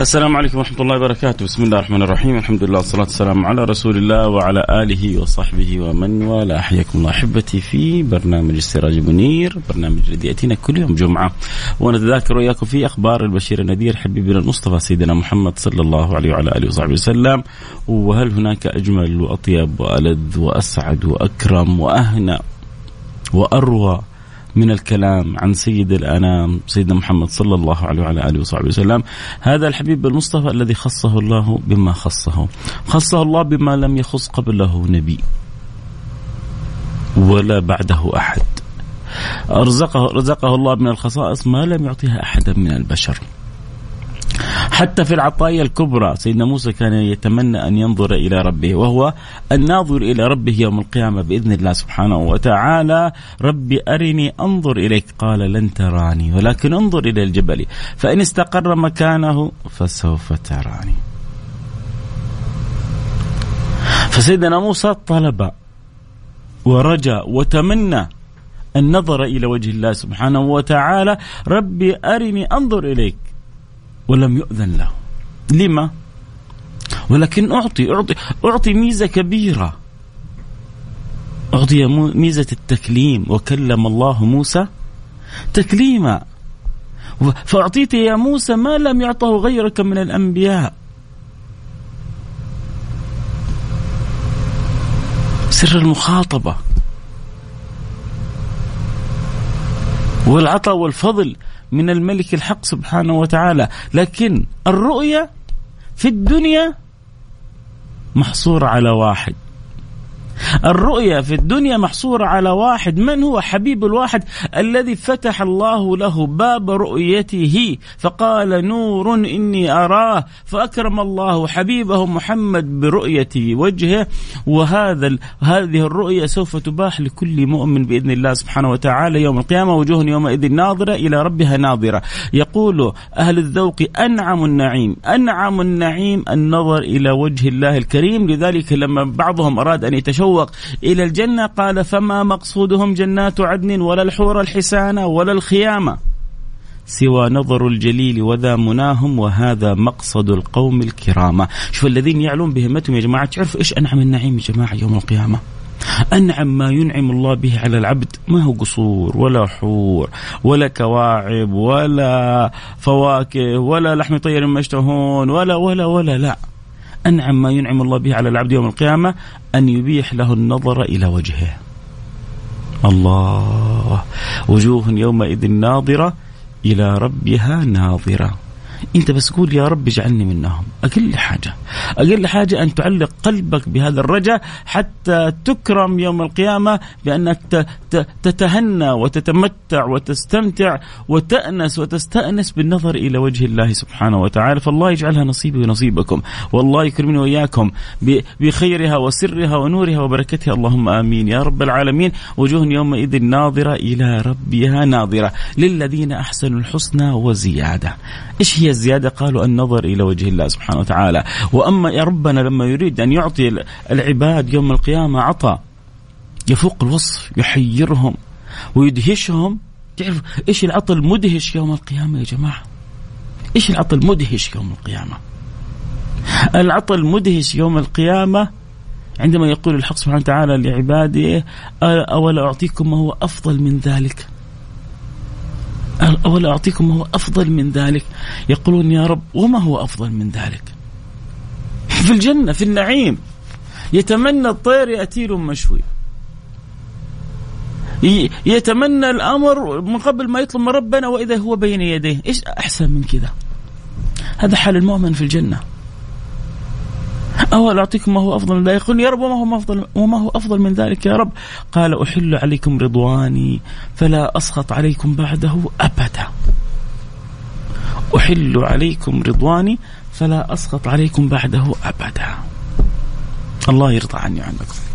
السلام عليكم ورحمة الله وبركاته، بسم الله الرحمن الرحيم، الحمد لله والصلاة والسلام على رسول الله وعلى آله وصحبه ومن والاه، حياكم الله أحبتي في برنامج السراج منير، برنامج الذي يأتينا كل يوم جمعة، ونتذاكر وإياكم في أخبار البشير النذير حبيبنا المصطفى سيدنا محمد صلى الله عليه وعلى آله وصحبه وسلم، وهل هناك أجمل وأطيب وألذ وأسعد وأكرم وأهنى وأروى من الكلام عن سيد الأنام سيدنا محمد صلى الله عليه وعلى آله وصحبه وسلم. هذا الحبيب المصطفى الذي خصه الله بما خصه. خصه الله بما لم يخص قبله نبي ولا بعده أحد. رزقه رزقه الله من الخصائص ما لم يعطيها أحدا من البشر. حتى في العطايا الكبرى سيدنا موسى كان يتمنى أن ينظر إلى ربه وهو الناظر إلى ربه يوم القيامة بإذن الله سبحانه وتعالى. ربي أرني أنظر إليك. قال لن تراني ولكن انظر إلى الجبل فإن استقر مكانه فسوف تراني. فسيدنا موسى طلب ورجى وتمنى النظر إلى وجه الله سبحانه وتعالى. ربي أرني أنظر إليك. ولم يؤذن له. لما؟ ولكن أعطي أعطي أعطي ميزة كبيرة. أعطي ميزة التكليم. وكلم الله موسى تكليما. فأعطيت يا موسى ما لم يعطه غيرك من الأنبياء. سر المخاطبة. والعطاء والفضل. من الملك الحق سبحانه وتعالى. لكن الرؤية في الدنيا محصورة على واحد. الرؤية في الدنيا محصورة على واحد. من هو حبيب الواحد الذي فتح الله له باب رؤيته؟ فقال نور إني أراه. فأكرم الله حبيبه محمد برؤية وجهه. وهذا هذه الرؤية سوف تباح لكل مؤمن بإذن الله سبحانه وتعالى يوم القيامة. وجوه يومئذ ناظرة إلى ربها ناظرة. يقول أهل الذوق أنعم النعيم. أنعم النعيم النظر إلى وجه الله الكريم. لذلك لما بعضهم أراد أن يتشوق يتشوق إلى الجنة؟ قال فما مقصودهم جنات عدن ولا الحور الحسانة ولا الخيامة سوى نظر الجليل وذا مناهم وهذا مقصد القوم الكرامة. شوف الذين يعلون بهمتهم يا جماعة تعرفوا إيش أنعم النعيم يا جماعة يوم القيامة؟ أنعم ما ينعم الله به على العبد ما هو قصور ولا حور ولا كواعب ولا فواكه ولا لحم طير ما يشتهون ولا ولا ولا لا. أنعم ما ينعم الله به على العبد يوم القيامة أن يبيح له النظر إلى وجهه. الله. وجوه يومئذ ناظرة إلى ربها ناظرة. انت بس قول يا رب اجعلني منهم. أقل حاجة. أقل حاجة أن تعلق قلبك بهذا الرجاء حتى تكرم يوم القيامة بأنك تتهنى وتتمتع وتستمتع وتأنس وتستأنس بالنظر إلى وجه الله سبحانه وتعالى. فالله يجعلها نصيبي ونصيبكم. والله يكرمني وإياكم بخيرها وسرها ونورها وبركتها. اللهم آمين يا رب العالمين. وجوه يومئذ ناظرة إلى ربها ناظرة. للذين أحسنوا الحسنى وزيادة. إيش هي الزيادة قالوا النظر إلى وجه الله سبحانه وتعالى. وأما ربنا لما يريد أن يعطي العباد يوم القيامة عطاء يفوق الوصف يحيرهم ويدهشهم. تعرف إيش العطاء المدهش يوم القيامة يا جماعة؟ إيش العطاء المدهش يوم القيامة؟ العطاء المدهش يوم القيامة عندما يقول الحق سبحانه وتعالى لعباده أولا أعطيكم ما هو أفضل من ذلك؟ أولا أعطيكم ما هو أفضل من ذلك. يقولون يا رب وما هو أفضل من ذلك؟ في الجنة في النعيم. يتمنى الطير يأتي له مشوي يتمنى الأمر من قبل ما يطلب من ربنا وإذا هو بين يديه. إيش أحسن من كذا هذا حال المؤمن في الجنة. أول أعطيكم ما هو أفضل من ذلك؟ يقول يا رب وما هو أفضل وما هو أفضل من ذلك يا رب؟ قال أحل عليكم رضواني فلا أسخط عليكم بعده أبدا. أحل عليكم رضواني فلا أسخط عليكم بعده أبدا. الله يرضى عني عنكم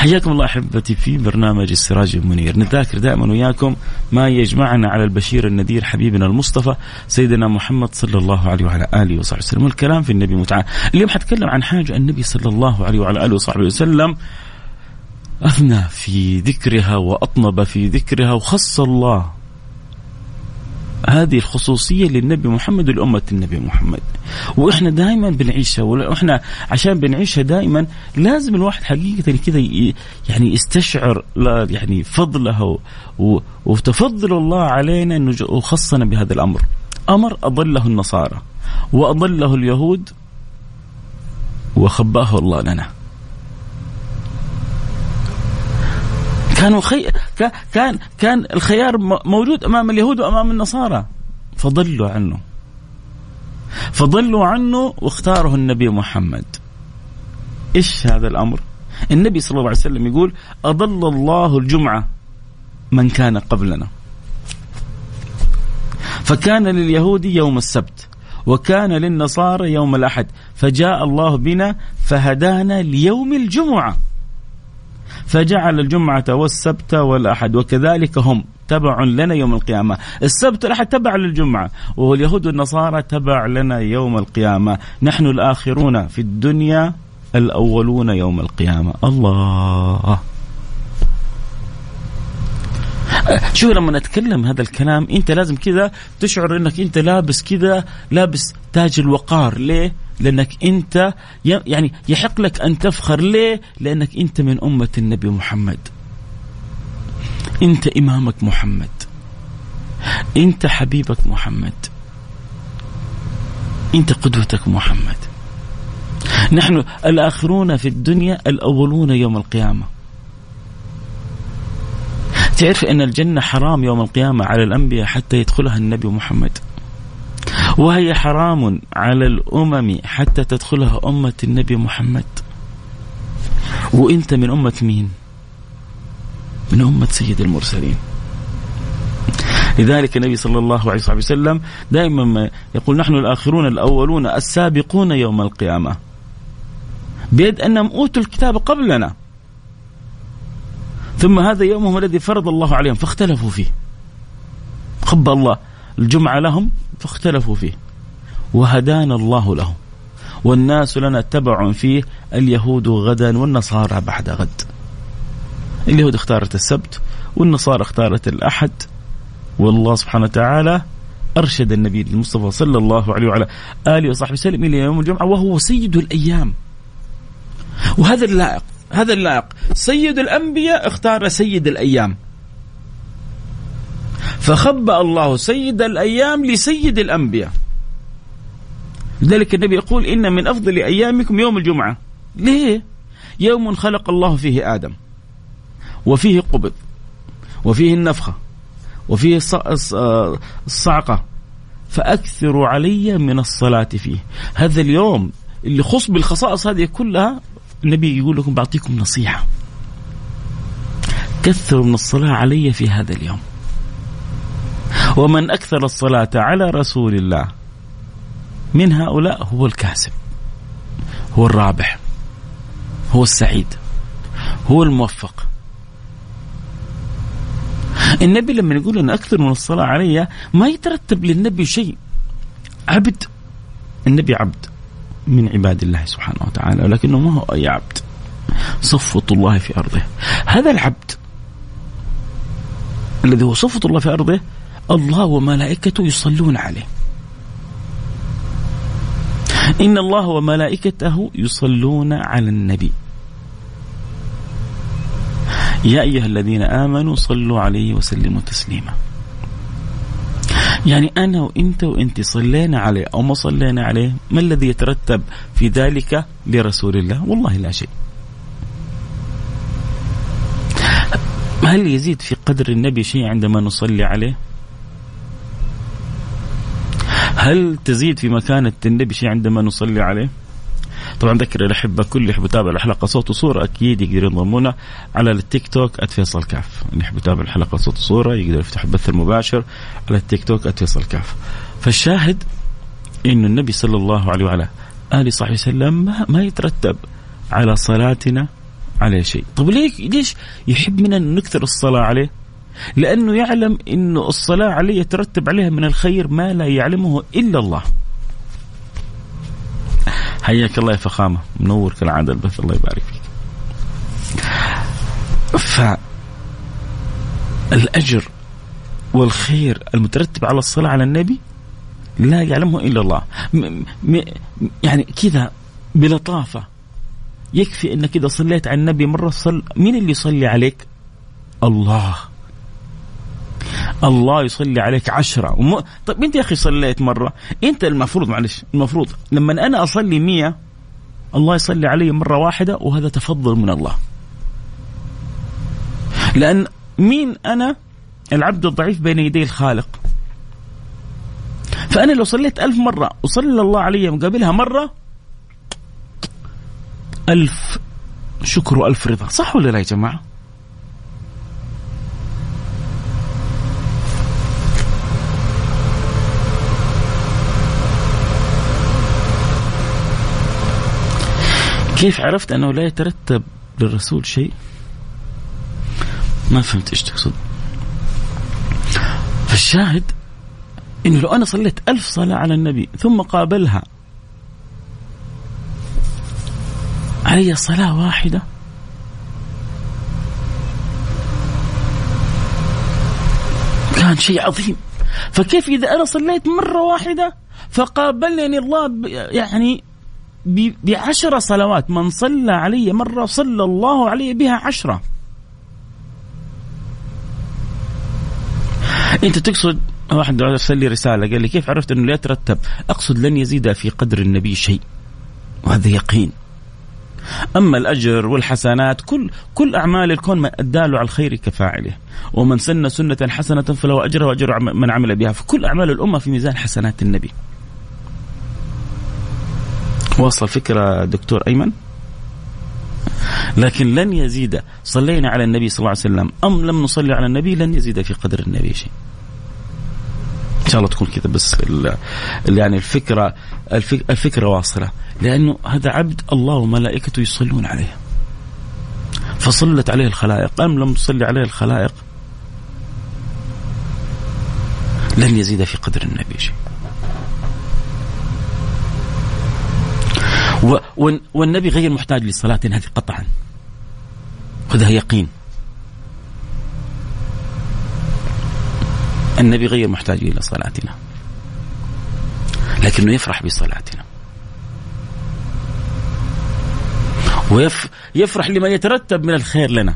حياكم الله أحبتي في برنامج السراج المنير. نذاكر دائما وياكم ما يجمعنا على البشير النذير حبيبنا المصطفى سيدنا محمد صلى الله عليه وعلى آله وصحبه وسلم. والكلام في النبي متعال اليوم حتكلم عن حاجة النبي صلى الله عليه وعلى آله وصحبه وسلم. أثنى في ذكرها وأطنب في ذكرها وخص الله هذه الخصوصية للنبي محمد ولأمة النبي محمد. وإحنا دائما بنعيشها وإحنا عشان بنعيشها دائما لازم الواحد حقيقة كذا يعني يستشعر يعني فضلها وتفضل الله علينا إنه خصنا بهذا الأمر. أمر أضله النصارى وأضله اليهود وخبأه الله لنا. كانوا خي... كان كان الخيار موجود أمام اليهود وأمام النصارى. فضلوا عنه. فضلوا عنه واختاره النبي محمد. إيش هذا الأمر؟ النبي صلى الله عليه وسلم يقول أضل الله الجمعة من كان قبلنا. فكان لليهود يوم السبت وكان للنصارى يوم الأحد فجاء الله بنا فهدانا ليوم الجمعة. فجعل الجمعة والسبت والأحد وكذلك هم تبع لنا يوم القيامة. السبت والأحد تبع للجمعة واليهود والنصارى تبع لنا يوم القيامة. نحن الآخرون في الدنيا الأولون يوم القيامة. الله. شوف لما نتكلم هذا الكلام أنت لازم كذا تشعر إنك أنت لابس كذا لابس تاج الوقار. ليه؟ لأنك أنت يعني يحق لك أن تفخر ليه؟ لأنك أنت من أمة النبي محمد. أنت إمامك محمد. أنت حبيبك محمد. أنت قدوتك محمد. نحن الآخرون في الدنيا الأولون يوم القيامة. تعرف أن الجنة حرام يوم القيامة على الأنبياء حتى يدخلها النبي محمد. وهي حرام على الأمم حتى تدخلها أمة النبي محمد. وإنت من أمة مين؟ من أمة سيد المرسلين. لذلك النبي صلى الله عليه وسلم دائما ما يقول نحن الآخرون الأولون السابقون يوم القيامة. بيد أنهم أوتوا الكتاب قبلنا. ثم هذا يومهم الذي فرض الله عليهم فاختلفوا فيه. خب الله. الجمعة لهم فاختلفوا فيه. وهدانا الله له والناس لنا تبع فيه اليهود غدا والنصارى بعد غد. اليهود اختارت السبت والنصارى اختارت الأحد. والله سبحانه وتعالى أرشد النبي المصطفى صلى الله عليه وعلى آله وصحبه وسلم إلى يوم الجمعة وهو سيد الأيام. وهذا اللائق هذا اللائق. سيد الأنبياء اختار سيد الأيام. فخبأ الله سيد الأيام لسيد الأنبياء. لذلك النبي يقول إن من أفضل أيامكم يوم الجمعة. ليه؟ يوم خلق الله فيه آدم وفيه قبض وفيه النفخة وفيه الصعقة. فأكثروا علي من الصلاة فيه. هذا اليوم اللي خص بالخصائص هذه كلها النبي يقول لكم بعطيكم نصيحة. كثروا من الصلاة علي في هذا اليوم. ومن أكثر الصلاة على رسول الله من هؤلاء هو الكاسب هو الرابح هو السعيد هو الموفق. النبي لما يقول أن أكثر من الصلاة علي ما يترتب للنبي شيء. عبد النبي عبد من عباد الله سبحانه وتعالى ولكنه ما هو أي عبد. صفوة الله في أرضه. هذا العبد الذي هو صفوة الله في أرضه الله وملائكته يصلون عليه. إن الله وملائكته يصلون على النبي. يا أيها الذين آمنوا صلوا عليه وسلموا تسليما. يعني أنا وأنت وأنت صلينا عليه أو ما صلينا عليه ما الذي يترتب في ذلك لرسول الله؟ والله لا شيء. هل يزيد في قدر النبي شيء عندما نصلي عليه؟ هل تزيد في مكانة النبي شيء عندما نصلي عليه؟ طبعا ذكر الاحبه كل اللي يحب يتابع الحلقة صوت وصورة أكيد يقدر ينضمونا على التيك توك @فيصل كاف. اللي يحب يتابع الحلقة صوت وصورة يقدر يفتح البث المباشر على التيك توك @فيصل كاف. فالشاهد انه النبي صلى الله عليه وعلى آله وصحبه وسلم ما يترتب على صلاتنا عليه شيء. طب ليه ليش يحب منا نكثر الصلاة عليه؟ لأنه يعلم أنه الصلاة عليه يترتب عليها من الخير ما لا يعلمه إلا الله. حياك الله يا فخامة. منور كالعادة البث الله يبارك فيك. فالأجر والخير المترتب على الصلاة على النبي لا يعلمه إلا الله. م م يعني كذا بلطافة. يكفي انك اذا صليت على النبي مرة صل مين اللي يصلي عليك؟ الله. الله يصلي عليك عشرة. وم... طيب انت يا أخي صليت مرة؟ انت المفروض معلش المفروض لما أنا أصلي مية الله يصلي علي مرة واحدة وهذا تفضل من الله. لأن مين أنا؟ العبد الضعيف بين يدي الخالق. فأنا لو صليت ألف مرة وصلى الله علي مقابلها مرة ألف شكر وألف رضا. صح ولا لا يا جماعة؟ كيف عرفت أنه لا يترتب للرسول شيء؟ ما فهمت إيش تقصد. فالشاهد إنه لو أنا صليت ألف صلاة على النبي ثم قابلها علي صلاة واحدة كان شيء عظيم. فكيف إذا أنا صليت مرة واحدة فقابلني الله يعني بعشر صلوات. من صلى علي مرة صلى الله علي بها عشرة. أنت تقصد واحد أرسل لي رسالة قال لي كيف عرفت أنه لا يترتب؟ أقصد لن يزيد في قدر النبي شيء. وهذا يقين. أما الأجر والحسنات كل كل أعمال الكون الدال على الخير كفاعله. ومن سن سنة حسنة فله أجرها وأجر من عمل بها. فكل أعمال الأمة في ميزان حسنات النبي. واصل الفكرة دكتور أيمن؟ لكن لن يزيد صلينا على النبي صلى الله عليه وسلم. أم لم نصلي على النبي لن يزيد في قدر النبي شيء. إن شاء الله تكون كذا بس يعني الفكرة الفكرة واصلة. لأنه هذا عبد الله وملائكته يصلون عليه. فصلت عليه الخلائق. أم لم تصلي عليه الخلائق؟ لن يزيد في قدر النبي شيء. والنبي غير محتاج لصلاة هذه قطعا. خذها يقين. النبي غير محتاج إلى صلاتنا. لكنه يفرح بصلاتنا. ويفرح لما يترتب من الخير لنا.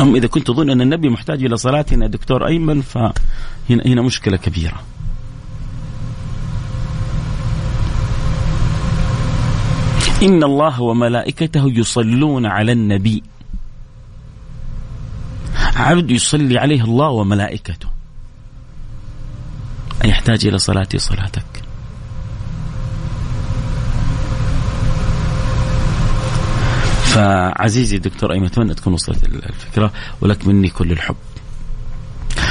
أم إذا كنت تظن أن النبي محتاج إلى صلاتنا دكتور أيمن فهنا هنا مشكلة كبيرة. إن الله وملائكته يصلون على النبي. عبد يصلي عليه الله وملائكته. يحتاج إلى صلاتي صلاتك. فعزيزي الدكتور أيمن أتمنى تكون وصلت الفكرة ولك مني كل الحب.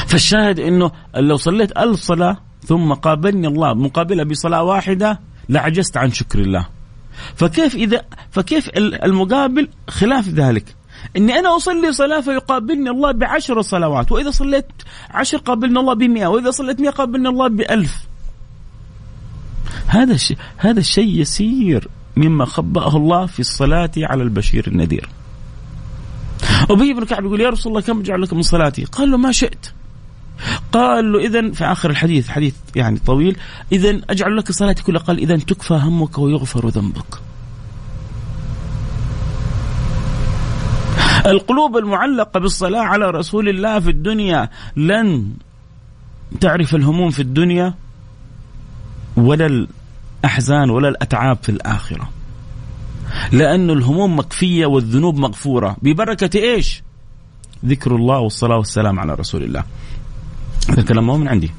فالشاهد أنه لو صليت ألف صلاة ثم قابلني الله مقابلة بصلاة واحدة لعجزت عن شكر الله. فكيف إذا فكيف المقابل خلاف ذلك؟ إني أنا أصلي صلاة فيقابلني الله بعشر صلوات وإذا صليت عشر قابلني الله بمئة وإذا صليت مئة قابلني الله بألف. هذا الشيء هذا الشيء يسير مما خبأه الله في الصلاة على البشير النذير. أبي بن كعب يقول يا رسول الله كم أجعل لك من صلاتي؟ قال له ما شئت. قال له إذا في آخر الحديث حديث يعني طويل إذا أجعل لك صلاتي كلها قال إذا تكفى همك ويغفر ذنبك. القلوب المعلقة بالصلاة على رسول الله في الدنيا لن تعرف الهموم في الدنيا ولا الأحزان ولا الأتعاب في الآخرة. لأن الهموم مكفية والذنوب مغفورة. ببركة إيش؟ ذكر الله والصلاة والسلام على رسول الله. هذا الكلام ما هو من عندي.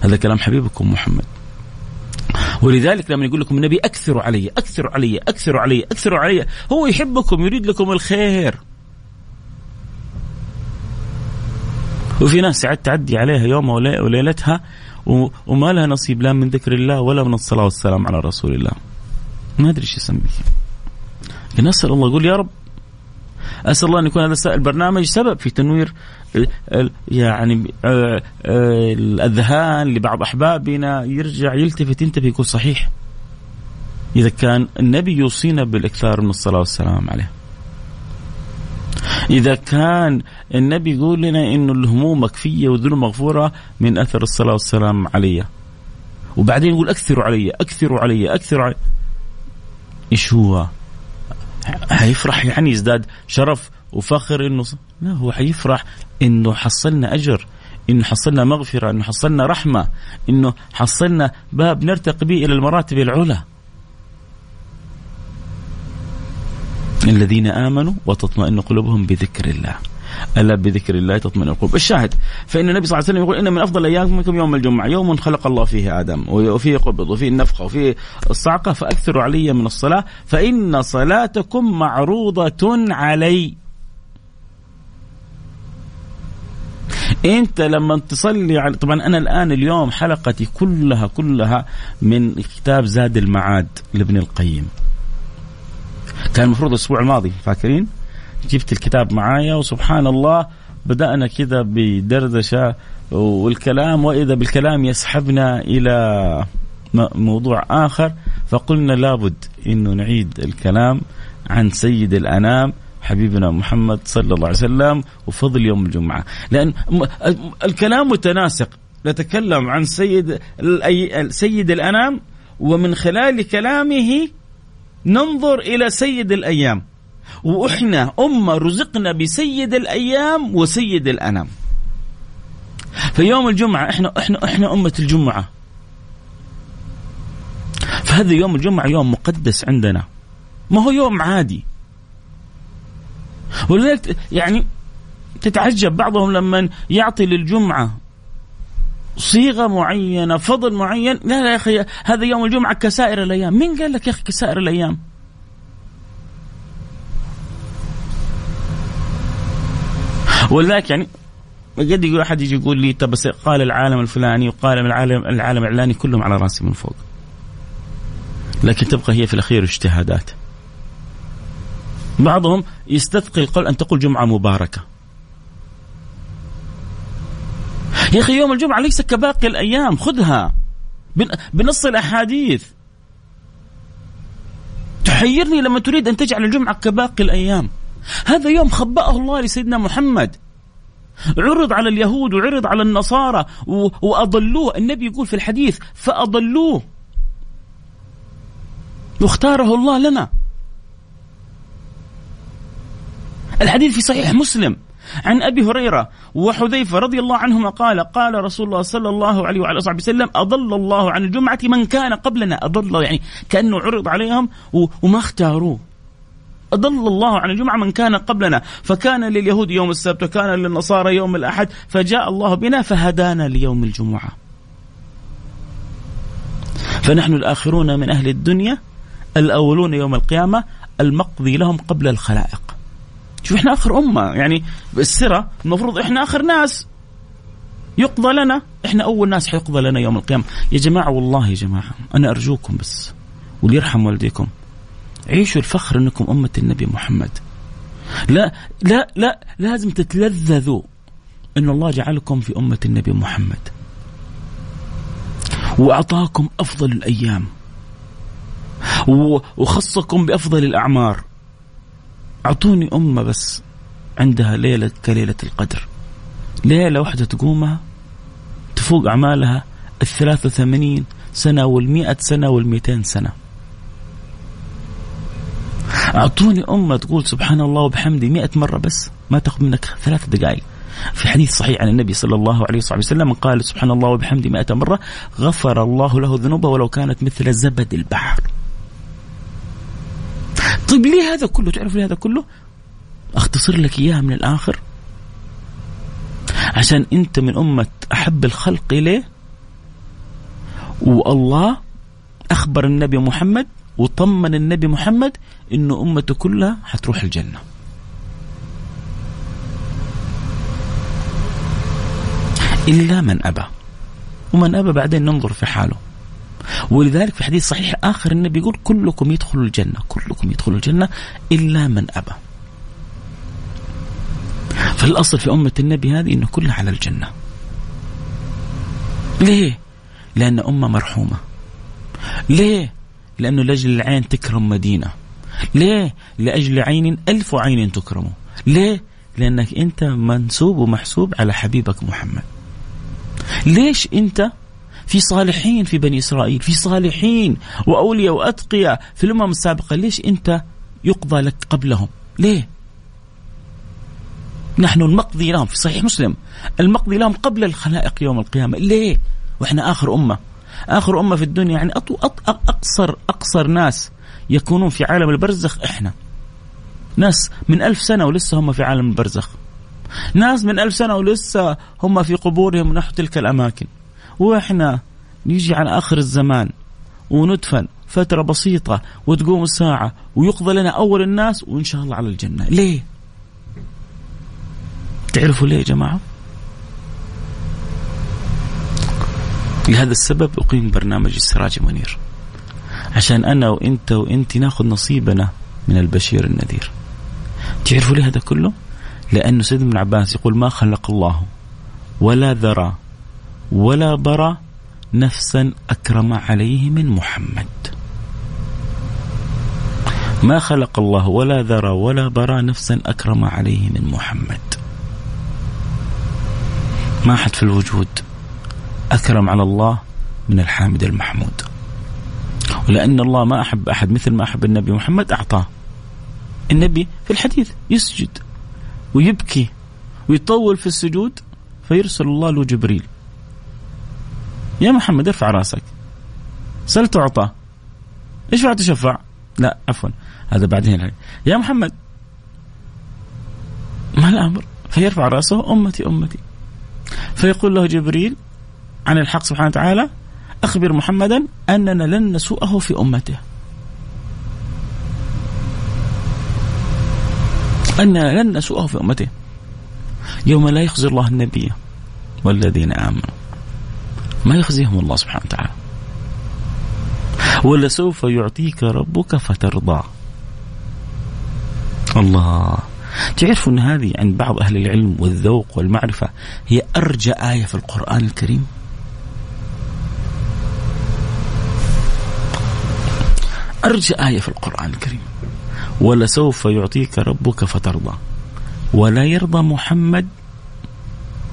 هذا كلام حبيبكم محمد. ولذلك لما يقول لكم النبي اكثروا علي اكثروا علي اكثروا علي اكثروا علي هو يحبكم يريد لكم الخير. وفي ناس ساعات تعدي عليها يوم وليلتها وما لها نصيب لا من ذكر الله ولا من الصلاة والسلام على رسول الله. ما أدري إيش اسميه نسال الله يقول يا رب أسأل الله أن يكون هذا البرنامج سبب في تنوير يعني آه، آه، الأذهان لبعض أحبابنا يرجع يلتفت ينتبه يقول صحيح. إذا كان النبي يوصينا بالإكثار من الصلاة والسلام عليه. إذا كان النبي يقول لنا إنه الهموم مكفية والذنوب مغفورة من أثر الصلاة والسلام علي. وبعدين يقول أكثروا علي أكثروا علي أكثروا علي. إيش هو؟ حيفرح يعني يزداد شرف وفخر إنه لا هو حيفرح إنه حصلنا أجر إنه حصلنا مغفرة إنه حصلنا رحمة إنه حصلنا باب نرتقي به إلى المراتب العلى. الذين آمنوا وتطمئن قلوبهم بذكر الله. ألا بذكر الله تطمئن القلوب. الشاهد فإن النبي صلى الله عليه وسلم يقول ان من أفضل أيامكم يوم الجمعة. يوم خلق الله فيه آدم وفيه قبض وفيه النفخة وفيه الصعقة فأكثروا علي من الصلاة فإن صلاتكم معروضة علي. انت لما تصلي على طبعا أنا الآن اليوم حلقتي كلها كلها من كتاب زاد المعاد لابن القيم. كان المفروض الأسبوع الماضي فاكرين؟ جبت الكتاب معايا وسبحان الله بدأنا كذا بدردشة والكلام وإذا بالكلام يسحبنا إلى موضوع آخر فقلنا لابد أنه نعيد الكلام عن سيد الأنام حبيبنا محمد صلى الله عليه وسلم وفضل يوم الجمعة. لأن الكلام متناسق. نتكلم عن سيد سيد الأنام ومن خلال كلامه ننظر إلى سيد الأيام. وإحنا أمة رزقنا بسيد الأيام وسيد الأنام. فيوم الجمعة إحنا إحنا إحنا أمة الجمعة. فهذا يوم الجمعة يوم مقدس عندنا. ما هو يوم عادي. ولذلك يعني تتعجب بعضهم لما يعطي للجمعة صيغة معينة فضل معين لا لا يا أخي هذا يوم الجمعة كسائر الأيام مين قال لك يا أخي كسائر الأيام ولذلك يعني قد يقول أحد يجي يقول لي طب قال العالم الفلاني وقال العالم العالم الاعلاني كلهم على رأسي من فوق. لكن تبقى هي في الأخير اجتهادات. بعضهم يستثقل القول أن تقول جمعة مباركة. يا أخي يوم الجمعة ليس كباقي الأيام خذها بنص الأحاديث. تحيرني لما تريد أن تجعل الجمعة كباقي الأيام. هذا يوم خبأه الله لسيدنا محمد عرض على اليهود وعرض على النصارى وأضلوه النبي يقول في الحديث فأضلوه واختاره الله لنا الحديث في صحيح مسلم. عن أبي هريرة وحذيفة رضي الله عنهما قال قال رسول الله صلى الله عليه وعلى اله وسلم أضل الله عن الجمعة من كان قبلنا. أضل يعني كأنه عرض عليهم وما اختاروه. أضل الله عن الجمعة من كان قبلنا فكان لليهود يوم السبت وكان للنصارى يوم الأحد فجاء الله بنا فهدانا ليوم الجمعة. فنحن الآخرون من أهل الدنيا الأولون يوم القيامة المقضي لهم قبل الخلائق. شوف إحنا آخر أمة. يعني بالسرة المفروض إحنا آخر ناس. يقضى لنا. إحنا أول ناس حيقضى لنا يوم القيامة. يا جماعة والله يا جماعة أنا أرجوكم بس وليرحم والديكم عيشوا الفخر إنكم أمة النبي محمد. لا لا لا لازم تتلذذوا إن الله جعلكم في أمة النبي محمد. وأعطاكم أفضل الأيام. وخصكم بأفضل الأعمار. أعطوني أمة بس عندها ليلة كليلة القدر. ليلة واحدة تقومها تفوق أعمالها الثلاثة وثمانين سنة والمئة سنة والمئتين سنة. أعطوني أمة تقول سبحان الله وبحمده مئة مرة بس ما تأخذ منك ثلاث دقائق. في حديث صحيح عن النبي صلى الله عليه وصحبه وسلم قال سبحان الله وبحمده مئة مرة غفر الله له ذنوبه ولو كانت مثل زبد البحر. طيب ليه هذا كله؟ تعرف ليه هذا كله؟ أختصر لك إياها من الآخر. عشان أنت من أمة أحب الخلق إليه والله أخبر النبي محمد وطمن النبي محمد إنه أمته كلها حتروح الجنة. إلا من أبى. ومن أبى بعدين ننظر في حاله. ولذلك في حديث صحيح آخر النبي يقول كلكم يدخل الجنة كلكم يدخل الجنة إلا من أبى. فالأصل في أمة النبي هذه إنه كلها على الجنة. ليه؟ لأن أمة مرحومة. ليه؟ لأنه لأجل العين تكرم مدينة. ليه؟ لأجل عين ألف عين تكرم ليه؟ لأنك أنت منسوب ومحسوب على حبيبك محمد. ليش أنت في صالحين في بني إسرائيل في صالحين وأولياء وأتقياء في الأمم السابقة. ليش أنت يقضى لك قبلهم؟ ليه؟ نحن المقضي لهم في صحيح مسلم. المقضي لهم قبل الخلائق يوم القيامة. ليه؟ وإحنا آخر أمة. آخر أمة في الدنيا. يعني أطو أط أقصر أقصر ناس يكونون في عالم البرزخ إحنا. ناس من ألف سنة ولسه هم في عالم البرزخ. ناس من ألف سنة ولسه هم في قبورهم نحو تلك الأماكن. وإحنا نيجي على آخر الزمان وندفن فترة بسيطة وتقوم الساعة ويقضى لنا أول الناس وإن شاء الله على الجنة. ليه؟ تعرفوا ليه يا جماعة؟ لهذا السبب أقيم برنامج السراج المنير عشان أنا وإنت وإنت ناخذ نصيبنا من البشير النذير. تعرفوا ليه هذا كله؟ لأنه سيدنا ابن عباس يقول ما خلق الله ولا ذرى ولا برى نفسا أكرم عليه من محمد. ما خلق الله ولا ذرى ولا برى نفسا أكرم عليه من محمد. ما أحد في الوجود أكرم على الله من الحامد المحمود. ولأن الله ما أحب أحد مثل ما أحب النبي محمد أعطاه. النبي في الحديث يسجد ويبكي ويطول في السجود فيرسل الله له جبريل. يا محمد ارفع راسك. سل تعطى. اشفع تشفع؟ لا عفوا. هذا بعدين يا محمد. ما الأمر؟ فيرفع راسه أمتي أمتي. فيقول له جبريل عن الحق سبحانه وتعالى أخبر محمدا أننا لن نسوءه في أمته. أننا لن نسوءه في أمته. يوم لا يخزي الله النبي والذين آمنوا. ما يخزيهم الله سبحانه وتعالى. ولسوف يعطيك ربك فترضى. الله. تعرفوا أن هذه عند بعض أهل العلم والذوق والمعرفة هي أرجى آية في القرآن الكريم؟ أرجى آية في القرآن الكريم. ولسوف يعطيك ربك فترضى. ولا يرضى محمد.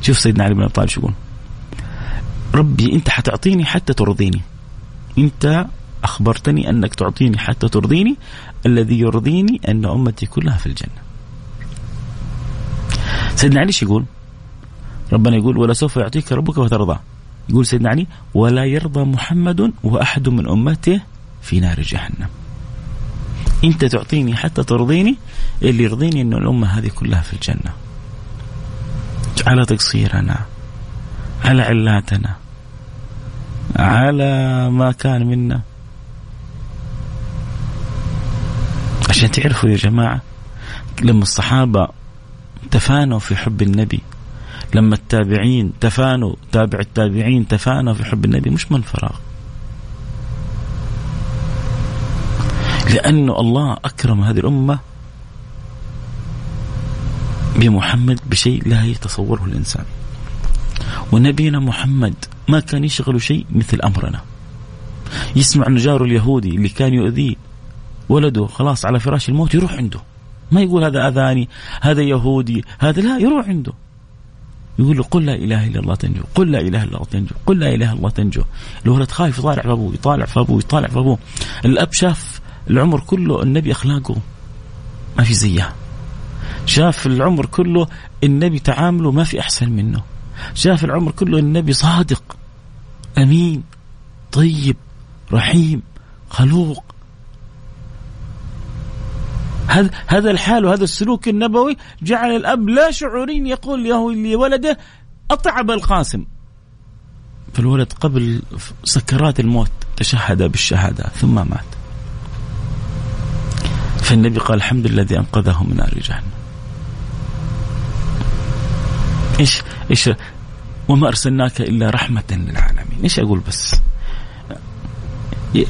شوف سيدنا علي بن أبي طالب شو يقول؟ ربي انت حتعطيني حتى ترضيني. انت أخبرتني أنك تعطيني حتى ترضيني الذي يرضيني أن أمتي كلها في الجنة. سيدنا علي يقول؟ ربنا يقول ولا سوف يعطيك ربك وترضى. يقول سيدنا علي ولا يرضى محمد وأحد من أمته في نار جهنم. انت تعطيني حتى ترضيني اللي يرضيني انه الأمة هذه كلها في الجنة. على تقصيرنا على علاتنا على ما كان منا. عشان تعرفوا يا جماعة لما الصحابة تفانوا في حب النبي لما التابعين تفانوا تابع التابعين تفانوا في حب النبي مش من فراغ. لأنه الله أكرم هذه الأمة بمحمد بشيء لا يتصوره الإنسان. ونبينا محمد ما كان يشغل شيء مثل أمرنا. يسمع أن جاره اليهودي اللي كان يؤذيه ولده خلاص على فراش الموت يروح عنده. ما يقول هذا أذاني هذا يهودي هذا لا يروح عنده. يقول له قل لا إله إلا الله تنجو قل لا إله إلا الله تنجو قل لا إله إلا الله تنجو. الولد خايف يطالع في أبوه يطالع في أبوه يطالع في أبوه. الأب شاف العمر كله النبي أخلاقه. ما في زيها. شاف العمر كله النبي تعامله ما في أحسن منه. شاف العمر كله النبي صادق أمين طيب رحيم خلوق. هذا هذا الحال وهذا السلوك النبوي جعل الأب لا شعوريا يقول له لولده أطعب القاسم. فالولد قبل سكرات الموت تشهد بالشهادة ثم مات. فالنبي قال الحمد لله الذي أنقذه من نار جهنم. إيش إيش وما أرسلناك إلا رحمة للعالمين. إيش أقول بس؟ ي...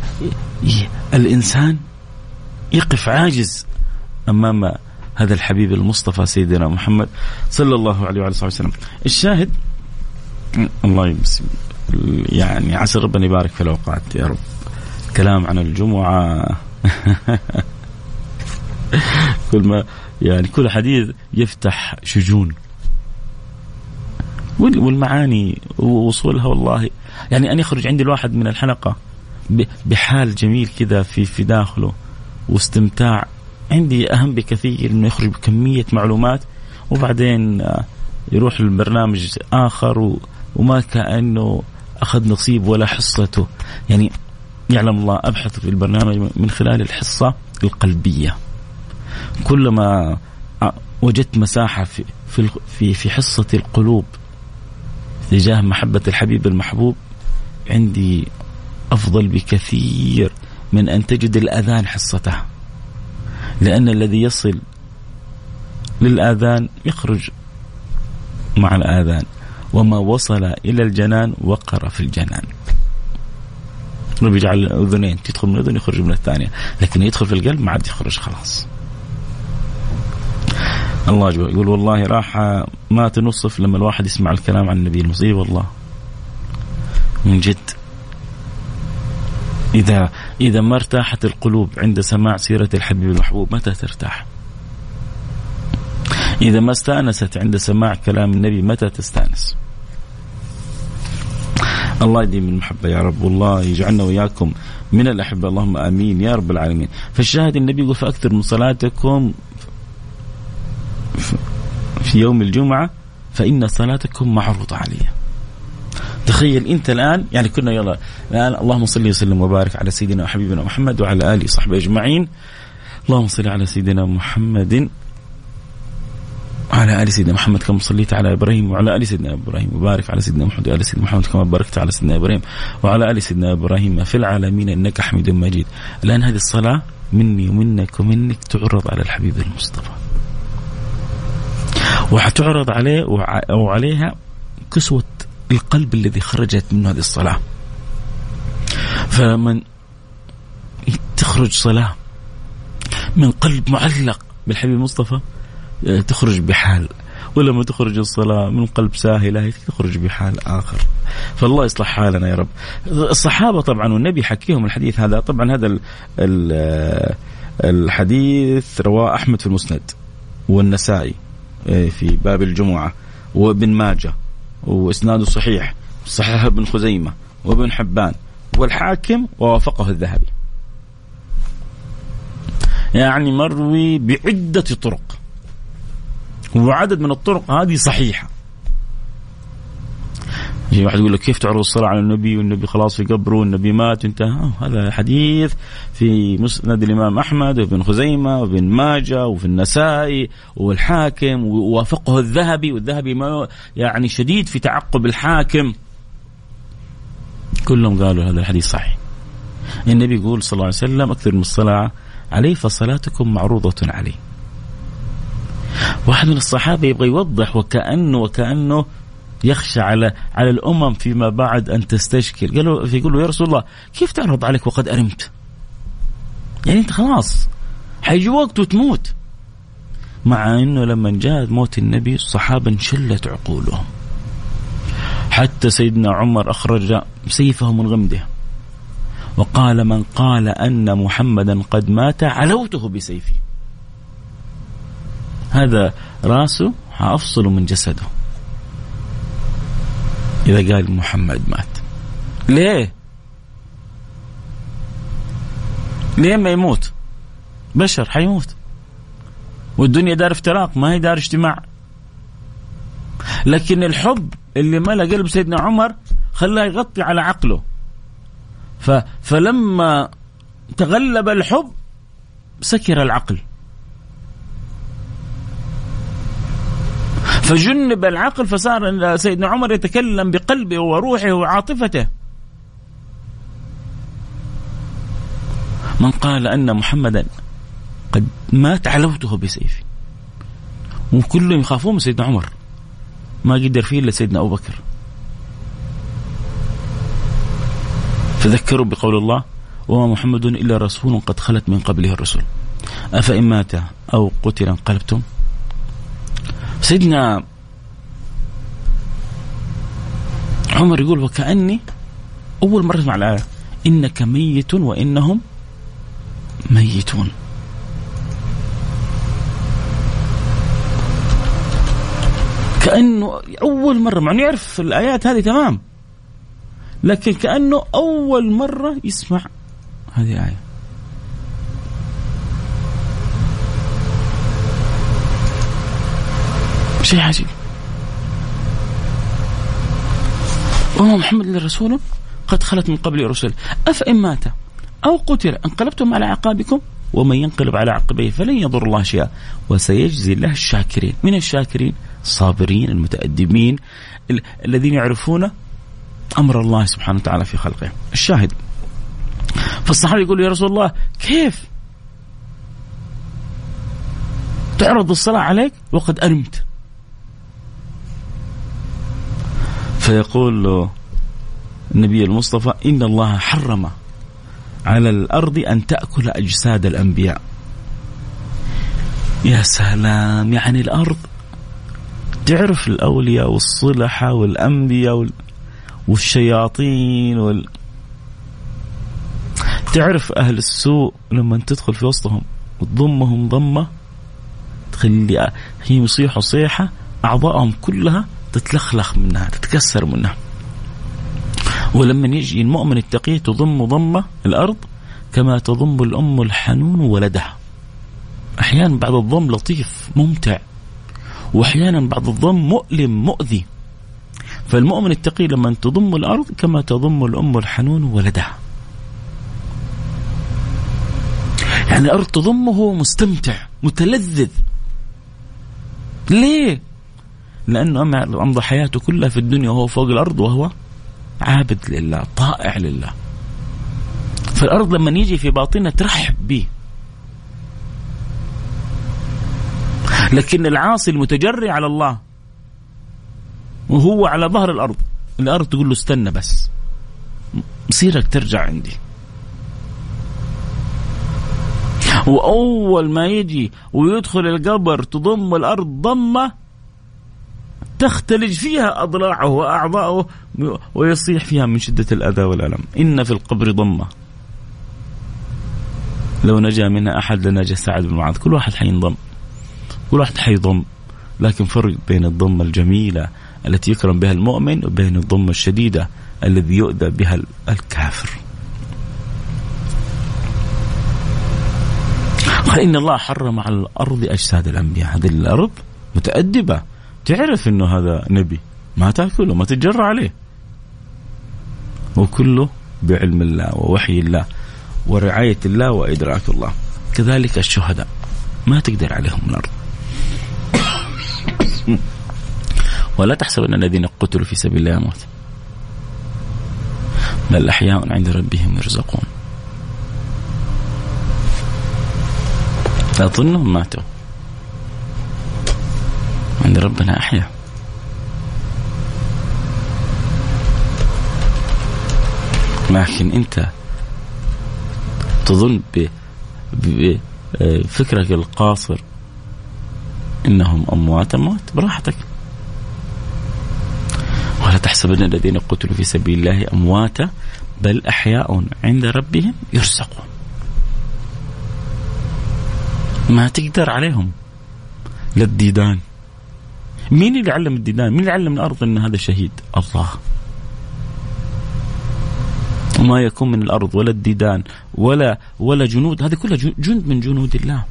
ي... الإنسان يقف عاجز أمام هذا الحبيب المصطفى سيدنا محمد صلى الله عليه وعلى اله وسلم. الشاهد الله يمس يعني عسى ربنا يبارك في الأوقات يا رب. كلام عن الجمعة. كل ما يعني كل حديث يفتح شجون. والمعاني ووصولها والله. يعني أن يخرج عندي الواحد من الحلقة بحال جميل كذا في في داخله واستمتاع. عندي أهم بكثير إنه يخرج بكمية معلومات وبعدين آه، يروح البرنامج آخر وما كأنه أخذ نصيب ولا حصته. يعني يعلم الله أبحث في البرنامج من خلال الحصة القلبية. كلما آه، وجدت مساحة في في في, في حصة القلوب تجاه محبة الحبيب المحبوب عندي أفضل بكثير من أن تجد الأذان حصتها لأن الذي يصل للآذان يخرج مع الآذان. وما وصل إلى الجنان وقر في الجنان. ربي يجعل أذنين تدخل من الأذن يخرج من الثانية. لكن يدخل في القلب ما عاد يخرج خلاص. الله أكبر يقول والله راح مات نصف لما الواحد يسمع الكلام عن النبي المصيب والله. من جد. إذا إذا ما ارتاحت القلوب عند سماع سيرة الحبيب المحبوب متى ترتاح؟ إذا ما استأنست عند سماع كلام النبي متى تستأنس؟ الله يديم المحبة يا رب. والله يجعلنا وإياكم من الأحبة. اللهم آمين يا رب العالمين. فالشاهد النبي يقول فأكثر من صلاتكم في يوم الجمعة فإن صلاتكم معروضة علي تخيل أنت الآن يعني كنا يلا الآن اللهم صل وسلم وبارك على سيدنا وحبيبنا محمد وعلى آله وصحبه أجمعين اللهم صل على سيدنا محمد وعلى آل سيدنا محمد كما صليت على إبراهيم وعلى آل سيدنا إبراهيم وبارك على سيدنا محمد وعلى سيدنا محمد كما باركت على سيدنا إبراهيم وعلى آل سيدنا إبراهيم في العالمين إنك حميد مجيد. الآن هذه الصلاة مني ومنك ومنك تعرض على الحبيب المصطفى. وحتعرض عليه وعليها كسوة القلب الذي خرجت منه هذه الصلاة. فمن تخرج صلاة من قلب معلق بالحبيب المصطفى آه، تخرج بحال. ولما تخرج الصلاة من قلب ساهلة تخرج بحال آخر. فالله يصلح حالنا يا رب. الصحابة طبعا والنبي حكيهم الحديث هذا. طبعا هذا آه، الحديث رواه أحمد في المسند والنسائي. في باب الجمعة. وابن ماجه واسناده صحيح صحيح ابن خزيمة وابن حبان والحاكم ووافقه الذهبي. يعني مروي بعدة طرق. وعدد من الطرق هذه صحيحة. في واحد يقول لك كيف تعرض الصلاة على النبي والنبي خلاص في قبره والنبي مات وانتهى هذا حديث في مسند الإمام أحمد وابن خزيمة وابن ماجة وفي النسائي والحاكم ووافقه الذهبي والذهبي ما يعني شديد في تعقب الحاكم. كلهم قالوا هذا الحديث صحيح. النبي يقول صلى الله عليه وسلم أكثر من الصلاة عليه فصلاتكم معروضة عليه واحد من الصحابة يبغى يوضح وكأنه وكأنه يخشى على على الأمم فيما بعد أن تستشكل. قالوا يقول له يا رسول الله كيف تعرض عليك وقد أرمت؟ يعني أنت خلاص حيجي وقت وتموت. مع إنه لما جاء موت النبي الصحابة انشلت عقولهم. حتى سيدنا عمر أخرج سيفه من غمده. وقال من قال أن محمدا قد مات علوته بسيفي. هذا راسه حافصله من جسده. إذا قال محمد مات. ليه؟ ليه ما يموت؟ بشر حيموت. والدنيا دار افتراق ما هي دار اجتماع. لكن الحب اللي ملأ قلب سيدنا عمر خلاه يغطي على عقله. ف فلما تغلب الحب سكر العقل. فجنب العقل فصار سيدنا عمر يتكلم بقلبه وروحه وعاطفته. من قال أن محمدا قد مات علوته بسيفي. وكلهم يخافون من سيدنا عمر. ما قدر فيه إلا سيدنا أبو بكر. فذكروا بقول الله وما محمد إلا رسول قد خلت من قبله الرسل. أفإن مات أو قتل انقلبتم؟ سيدنا عمر يقول وكأني أول مرة أسمع الآية. إنك ميت وإنهم ميتون. كأنه أول مرة مع أنه يعرف الآيات هذه تمام لكن كأنه أول مرة يسمع هذه آية شيء عجيب. وما محمد الا رسول قد خلت من قبل رسل افان مات أو قتل انقلبتم على أعقابكم؟ ومن ينقلب على عقبيه فلن يضر الله شيئا. وسيجزي الله الشاكرين. من الشاكرين؟ الصابرين المتأدبين الذين يعرفون أمر الله سبحانه وتعالى في خلقه. الشاهد. فالصحابي يقول يا رسول الله كيف؟ تعرض الصلاة عليك وقد أنمت. فيقول له النبي المصطفى إن الله حرم على الأرض أن تأكل أجساد الأنبياء. يا سلام يعني الأرض تعرف الأولياء والصلحة والأنبياء والشياطين وال... تعرف أهل السوء لما تدخل في وسطهم وتضمهم ضمة تخلي هي يصيحوا صيحة أعضائهم كلها تتلخلخ منها تتكسر منها. ولما يجي المؤمن التقي تضم ضمة الأرض كما تضم الأم الحنون ولدها. أحيانا بعض الضم لطيف ممتع. وأحيانا بعض الضم مؤلم مؤذي. فالمؤمن التقي لما تضم الأرض كما تضم الأم الحنون ولدها. يعني الأرض تضمه مستمتع متلذذ. ليه؟ لأنه أمضى حياته كلها في الدنيا وهو فوق الأرض وهو عابد لله طائع لله. فالأرض لما يجي في باطنها ترحب به. لكن العاصي المتجري على الله وهو على ظهر الأرض الأرض تقول له استنى بس. مصيرك ترجع عندي. وأول ما يجي ويدخل القبر تضم الأرض ضمة تختلج فيها أضلاعه وأعضاؤه ويصيح فيها من شدة الأذى والألم. إن في القبر ضمة. لو نجا منها أحد لنجا سعد بن معاذ. كل واحد حينضم كل واحد حيضم لكن فرق بين الضمة الجميلة التي يكرم بها المؤمن وبين الضمة الشديدة الذي يؤذى بها الكافر. قال إن الله حرم على الأرض أجساد الأنبياء. هذه الأرض متأدبة. تعرف أنه هذا نبي. ما تأكله ما تتجرى عليه. وكله بعلم الله ووحي الله ورعاية الله وإدراك الله. كذلك الشهداء. ما تقدر عليهم الأرض. ولا تحسب أن الذين قتلوا في سبيل الله أموات بل أحياء عند ربهم يرزقون. أظنهم ماتوا. عند ربنا أحيا. لكن أنت تظن بفكرك القاصر إنهم أموات أموات. براحتك. ولا تحسبن الذين قتلوا في سبيل الله أمواتا بل أحياء عند ربهم يرزقون. ما تقدر عليهم. لا الديدان. مين اللي علم الديدان؟ مين اللي علم الأرض إن هذا شهيد؟ الله. وما يكون من الأرض ولا الديدان ولا ولا جنود. هذه كلها جند من جنود الله.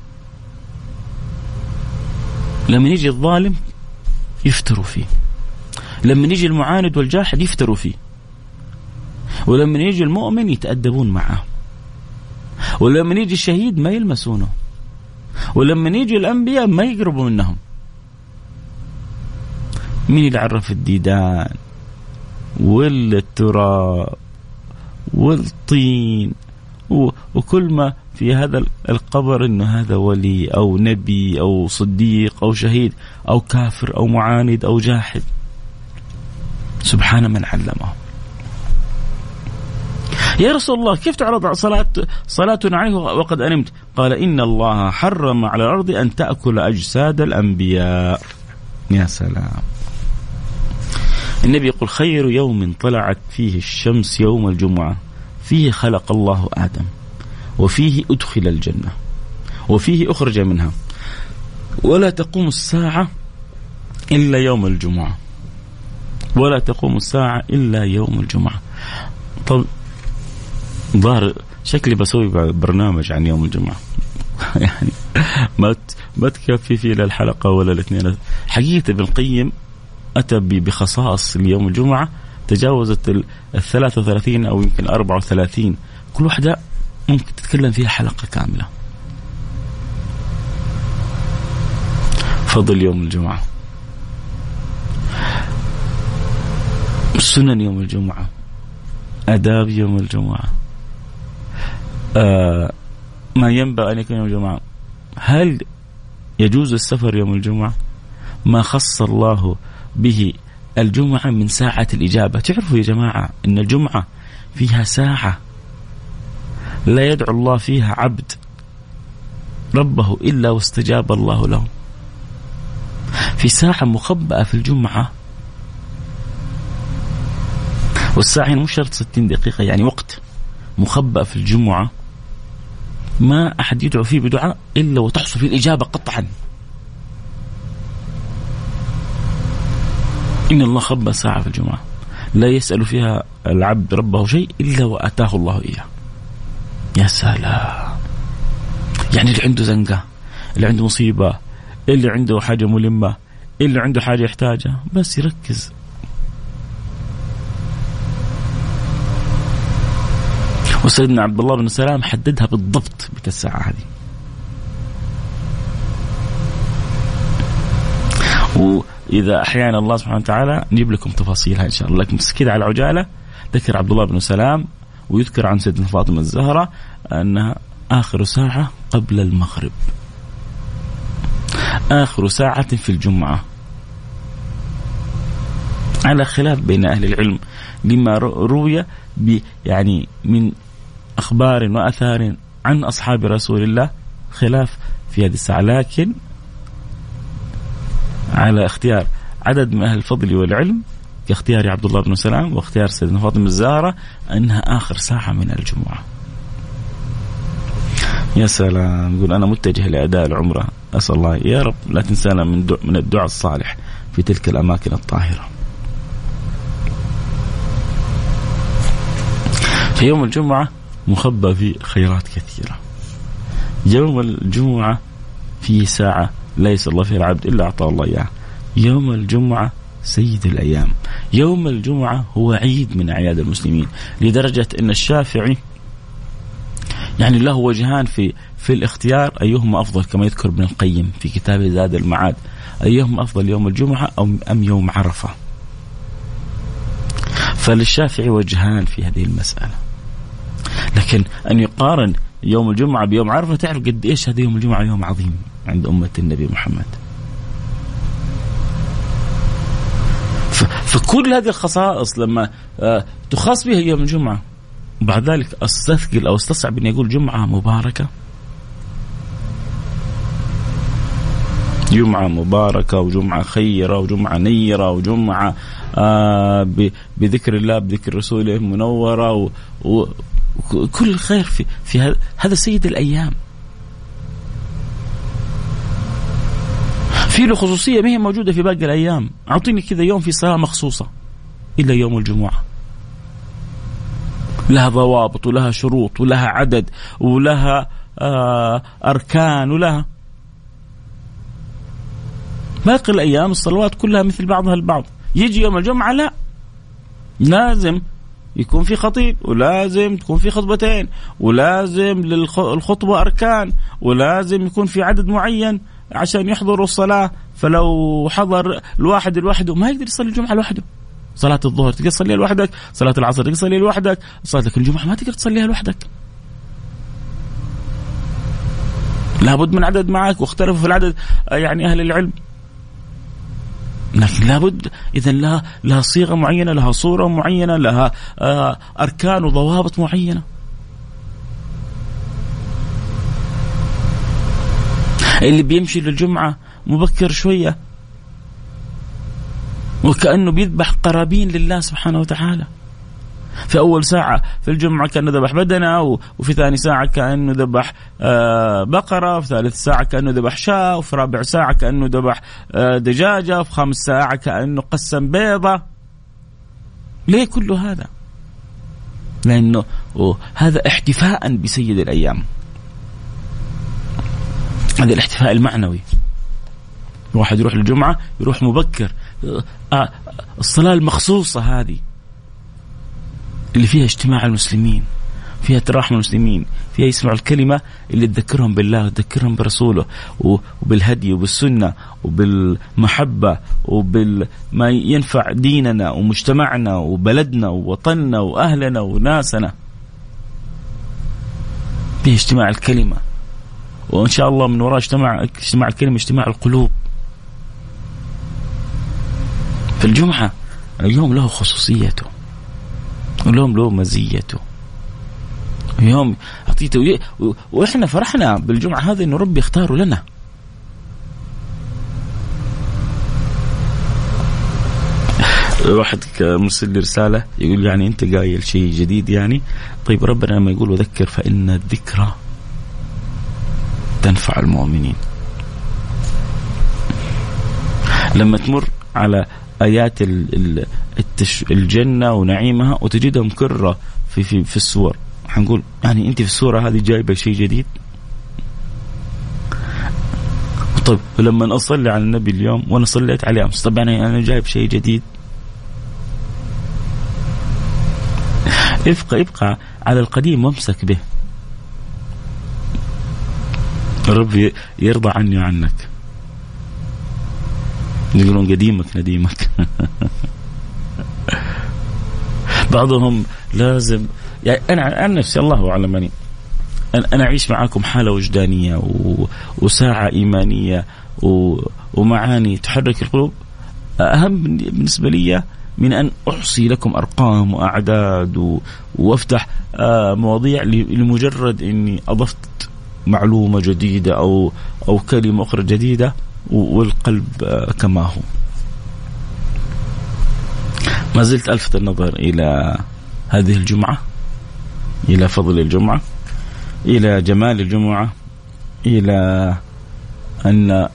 لما يجي الظالم يفتروا فيه. لما يجي المعاند والجاحد يفتروا فيه. ولما يجي المؤمن يتأدبون معه. ولما يجي الشهيد ما يلمسونه. ولما يجي الأنبياء ما يقربوا منهم. مين اللي عرف الديدان؟ والتراب والطين وكل ما في هذا القبر إنه هذا ولي أو نبي أو صديق أو شهيد أو كافر أو معاند أو جاحد. سبحان من علمه. يا رسول الله كيف تعرض صلاة صلاة عليه وقد أنمت؟ قال إن الله حرم على الأرض أن تأكل أجساد الأنبياء. يا سلام. النبي يقول خير يوم طلعت فيه الشمس يوم الجمعة فيه خلق الله آدم وفيه أدخل الجنة وفيه أخرج منها. ولا تقوم الساعة إلا يوم الجمعة. ولا تقوم الساعة إلا يوم الجمعة. طب ظاهر شكلي بسوي برنامج عن يوم الجمعة. يعني ما ما تكفي فيه لا الحلقة ولا الاثنين. حقيقة ابن القيم أتى بخصائص ليوم الجمعة تجاوزت ال 33 أو يمكن 34 كل واحدة ممكن تتكلم فيها حلقة كاملة. فضل يوم الجمعة. سنن يوم الجمعة. آداب يوم الجمعة. آه ما ينبغي أن يكون يوم الجمعة. هل يجوز السفر يوم الجمعة؟ ما خص الله به الجمعة من ساعة الإجابة. تعرفوا يا جماعة أن الجمعة فيها ساعة لا يدعو الله فيها عبد ربه إلا واستجاب الله له. في ساعة مخبأة في الجمعة. والساعة مش شرط 60 دقيقة يعني وقت مخبأ في الجمعة. ما أحد يدعو فيه بدعاء إلا وتحصل فيه الإجابة قطعا. إن الله خبأ ساعة في الجمعة. لا يسأل فيها العبد ربه شيء إلا وأتاه الله إياه. يا سلام. يعني اللي عنده زنقة اللي عنده مصيبة اللي عنده حاجة ملمة اللي عنده حاجة يحتاجها بس يركز. وسيدنا عبد الله بن سلام حددها بالضبط بك الساعة هذه. وإذا أحيانا الله سبحانه وتعالى نجيب لكم تفاصيلها إن شاء الله. لكن بس كذا على عجالة ذكر عبد الله بن سلام ويذكر عن سيدنا فاطمة الزهرة أنها آخر ساعة قبل المغرب. آخر ساعة في الجمعة. على خلاف بين أهل العلم لما روي يعني من أخبار وأثار عن أصحاب رسول الله خلاف في هذه الساعة. لكن على اختيار عدد من أهل الفضل والعلم كاختيار عبد الله بن سلام واختيار سيدنا فاطمة الزهرة أنها آخر ساعة من الجمعة. يا سلام يقول أنا متجه لأداء العمرة. أسأل الله يا رب لا تنسانا من من الدعاء الصالح في تلك الأماكن الطاهرة. في يوم الجمعة مخبى في خيرات كثيرة. يوم الجمعة في ساعة ليس الله فيها العبد إلا أعطاه الله إياه. يوم الجمعة سيد الأيام. يوم الجمعة هو عيد من أعياد المسلمين لدرجة أن الشافعي يعني له وجهان في في الاختيار أيهما أفضل كما يذكر ابن القيم في كتابه زاد المعاد أيهما أفضل يوم الجمعة أو أم يوم عرفة؟ فللشافعي وجهان في هذه المسألة. لكن أن يقارن يوم الجمعة بيوم عرفة تعرف قد إيش هذا يوم الجمعة يوم عظيم. عند أمة النبي محمد. فكل هذه الخصائص لما آه، تخص بها يوم الجمعة بعد ذلك أستثقل أو أستصعب أني أقول جمعة مباركة. جمعة مباركة وجمعة خيرة وجمعة نيرة وجمعة آه بذكر الله بذكر رسوله منورة وكل الخير في في هذا سيد الأيام. في له خصوصية ما هي موجودة في باقي الأيام. أعطيني كذا يوم في صلاة مخصوصة إلا يوم الجمعة. لها ضوابط ولها شروط ولها عدد ولها آه أركان ولها. باقي الأيام الصلوات كلها مثل بعضها البعض. يجي يوم الجمعة لا. لازم يكون في خطيب ولازم تكون في خطبتين ولازم للخطبه أركان ولازم يكون في عدد معين. عشان يحضروا الصلاة فلو حضر الواحد لوحده ما يقدر يصلي الجمعة لوحده. صلاة الظهر تقدر تصليها لوحدك، صلاة العصر تقدر تصليها لوحدك، صلاة الجمعة ما تقدر تصليها لوحدك. لابد من عدد معك واختلفوا في العدد يعني أهل العلم. لكن لابد إذا لها لها صيغة معينة لها صورة معينة لها آه، أركان وضوابط معينة. اللي بيمشي للجمعة مبكر شوية. وكأنه بيذبح قرابين لله سبحانه وتعالى. في أول ساعة في الجمعة كأنه ذبح بدنه وفي ثاني ساعة كأنه ذبح آه، بقرة وفي ثالث ساعة كأنه ذبح شاة وفي رابع ساعة كأنه ذبح آه، دجاجة وفي خامس ساعة كأنه قسم بيضة. ليه كل هذا؟ لأنه هذا احتفاء بسيد الأيام. هذا الاحتفاء المعنوي. الواحد يروح الجمعة يروح مبكر. آه، الصلاة المخصوصة هذه اللي فيها اجتماع المسلمين فيها تراحم المسلمين فيها يسمعوا الكلمة اللي تذكرهم بالله وتذكرهم برسوله وبالهدي وبالسنة وبالمحبة وبما ينفع ديننا ومجتمعنا وبلدنا ووطننا وأهلنا وناسنا. فيها اجتماع الكلمة. وإن شاء الله من وراء اجتماع اجتماع الكلمة اجتماع القلوب. في الجمعة اليوم له خصوصيته. اليوم له مزيته. يوم أعطيته. وإحنا فرحنا بالجمعة هذه إنه ربي اختاره لنا. واحد مرسل لي رسالة يقول يعني أنت قايل شيء جديد يعني. طيب ربنا لما يقول وذكر فإن الذكرى تنفع المؤمنين. لما تمر على آيات. الجنة ونعيمها وتجدها مكرره في في في السور. حنقول يعني أنت في السورة هذه جايبة شيء جديد؟ طيب ولما أصلي على النبي اليوم وأنا صليت عليه أمس طب يعني أنا جايب شيء جديد؟ ابقى ابقى على القديم وامسك به. ربي يرضى عني وعنك. يقولون قديمك نديمك. بعضهم لازم يعني أنا عن نفسي الله اعلم اني أنا أعيش معاكم حالة وجدانية و... وساعة إيمانية و... ومعاني تحرك القلوب. أهم بالنسبة لي من أن أحصي لكم أرقام وأعداد و... وأفتح آه، مواضيع لمجرد إني أضفت معلومة جديدة أو أو كلمة أخرى جديدة والقلب آه، كما هو. ما زلت ألفت النظر إلى هذه الجمعة إلى فضل الجمعة إلى جمال الجمعة إلى أن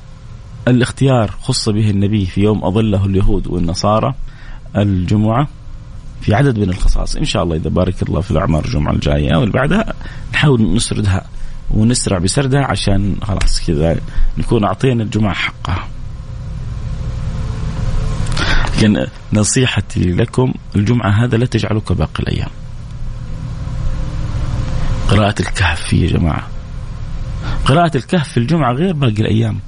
الاختيار خص به النبي في يوم أظله اليهود والنصارى الجمعة في عدد من الخصائص إن شاء الله إذا بارك الله في الأعمار الجمعة الجاية واللي بعدها نحاول نسردها ونسرع بسردها عشان خلاص كذا نكون أعطينا الجمعة حقها. لكن نصيحتي لكم الجمعة هذا لا تجعلوا كباقي الأيام. قراءة الكهف يا جماعة. قراءة الكهف في الجمعة غير باقي الأيام.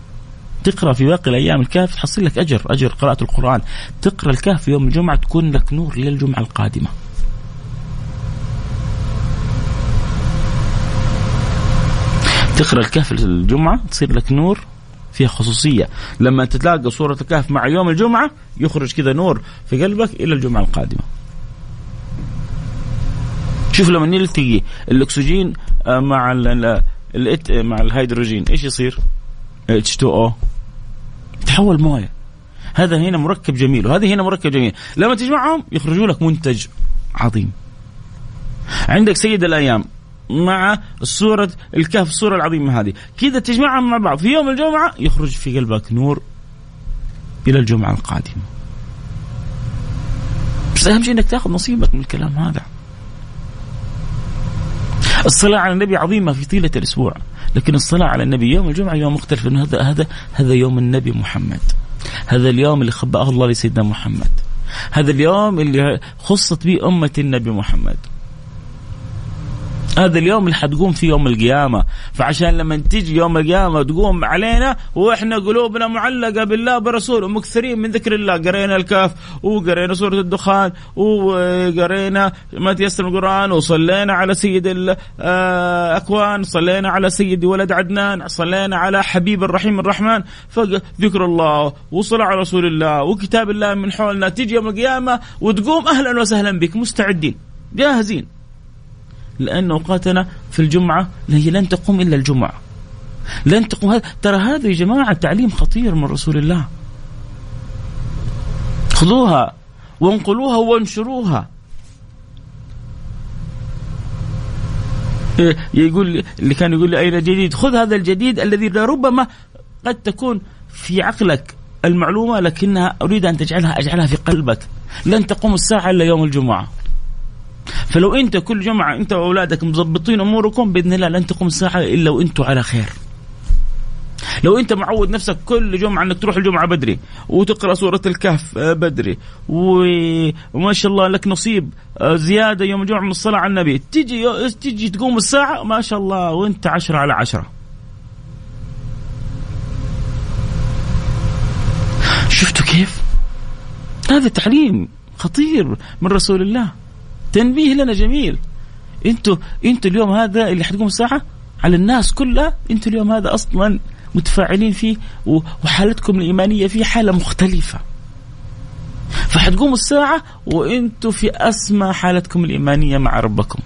تقرأ في باقي الأيام الكهف تحصل لك أجر أجر قراءة القرآن. تقرأ الكهف يوم الجمعة تكون لك نور للجمعة القادمة. تقرأ الكهف الجمعة تصير لك نور فيها خصوصية. لما تتلاقى صورة الكهف مع يوم الجمعة يخرج كذا نور في قلبك إلى الجمعة القادمة. شوف لما نلتقي الأكسجين آه، مع ال مع الهيدروجين إيش يصير؟ H2O تحول موية. هذا هنا مركب جميل وهذا هنا مركب جميل. لما تجمعهم يخرجوا لك منتج عظيم. عندك سيد الأيام مع الصورة الكهف الصورة العظيمة هذه. كذا تجمعهم مع بعض. في يوم الجمعة يخرج في قلبك نور إلى الجمعة القادمة. بس أهم شيء أنك تأخذ نصيبك من الكلام هذا. الصلاة على النبي عظيمة في طيلة الأسبوع. لكن الصلاة على النبي يوم الجمعة يوم مختلف. هذا هذا هذا يوم النبي محمد. هذا اليوم اللي خبأه الله لسيدنا محمد. هذا اليوم اللي خصت به أمة النبي محمد. هذا اليوم اللي حتقوم فيه يوم القيامة. فعشان لما تيجي يوم القيامة تقوم علينا وإحنا قلوبنا معلقة بالله برسوله مكثرين من ذكر الله. قرينا الكهف وقرينا سورة الدخان وقرينا ما تيسر القرآن وصلينا على سيد الأكوان صلينا على سيد ولد عدنان صلينا على حبيب الرحيم الرحمن. فذكر الله وصلاة على رسول الله وكتاب الله من حولنا. تيجي يوم القيامة وتقوم أهلا وسهلا بك مستعدين جاهزين. لأن أوقاتنا في الجمعة هي لن تقوم إلا الجمعة. لن تقوم. ترى هذا يا جماعة تعليم خطير من رسول الله. خذوها وانقلوها وانشروها. إيه، يقول اللي كان يقول لي أين جديد خذ هذا الجديد الذي لربما قد تكون في عقلك المعلومة لكنها أريد أن تجعلها أجعلها في قلبك. لن تقوم الساعة إلا يوم الجمعة. فلو انت كل جمعة انت واولادك مظبطين اموركم بإذن الله لن تقوم الساعة إلا وأنتم على خير. لو انت معود نفسك كل جمعة انك تروح الجمعة بدري وتقرأ سورة الكهف آه، بدري وما شاء الله لك نصيب آه، زيادة يوم الجمعه من الصلاة على النبي تجي تجي تقوم الساعة ما شاء الله وانت عشرة على عشرة شفتوا كيف؟ هذا تعليم خطير من رسول الله تنبيه لنا جميل. أنتوا أنتوا اليوم هذا اللي حتقوم الساعة على الناس كلها أنتوا اليوم هذا أصلا متفاعلين فيه وحالتكم الإيمانية فيه حالة مختلفة. فحتقوموا الساعة وانتوا في أسمى حالتكم الإيمانية مع ربكم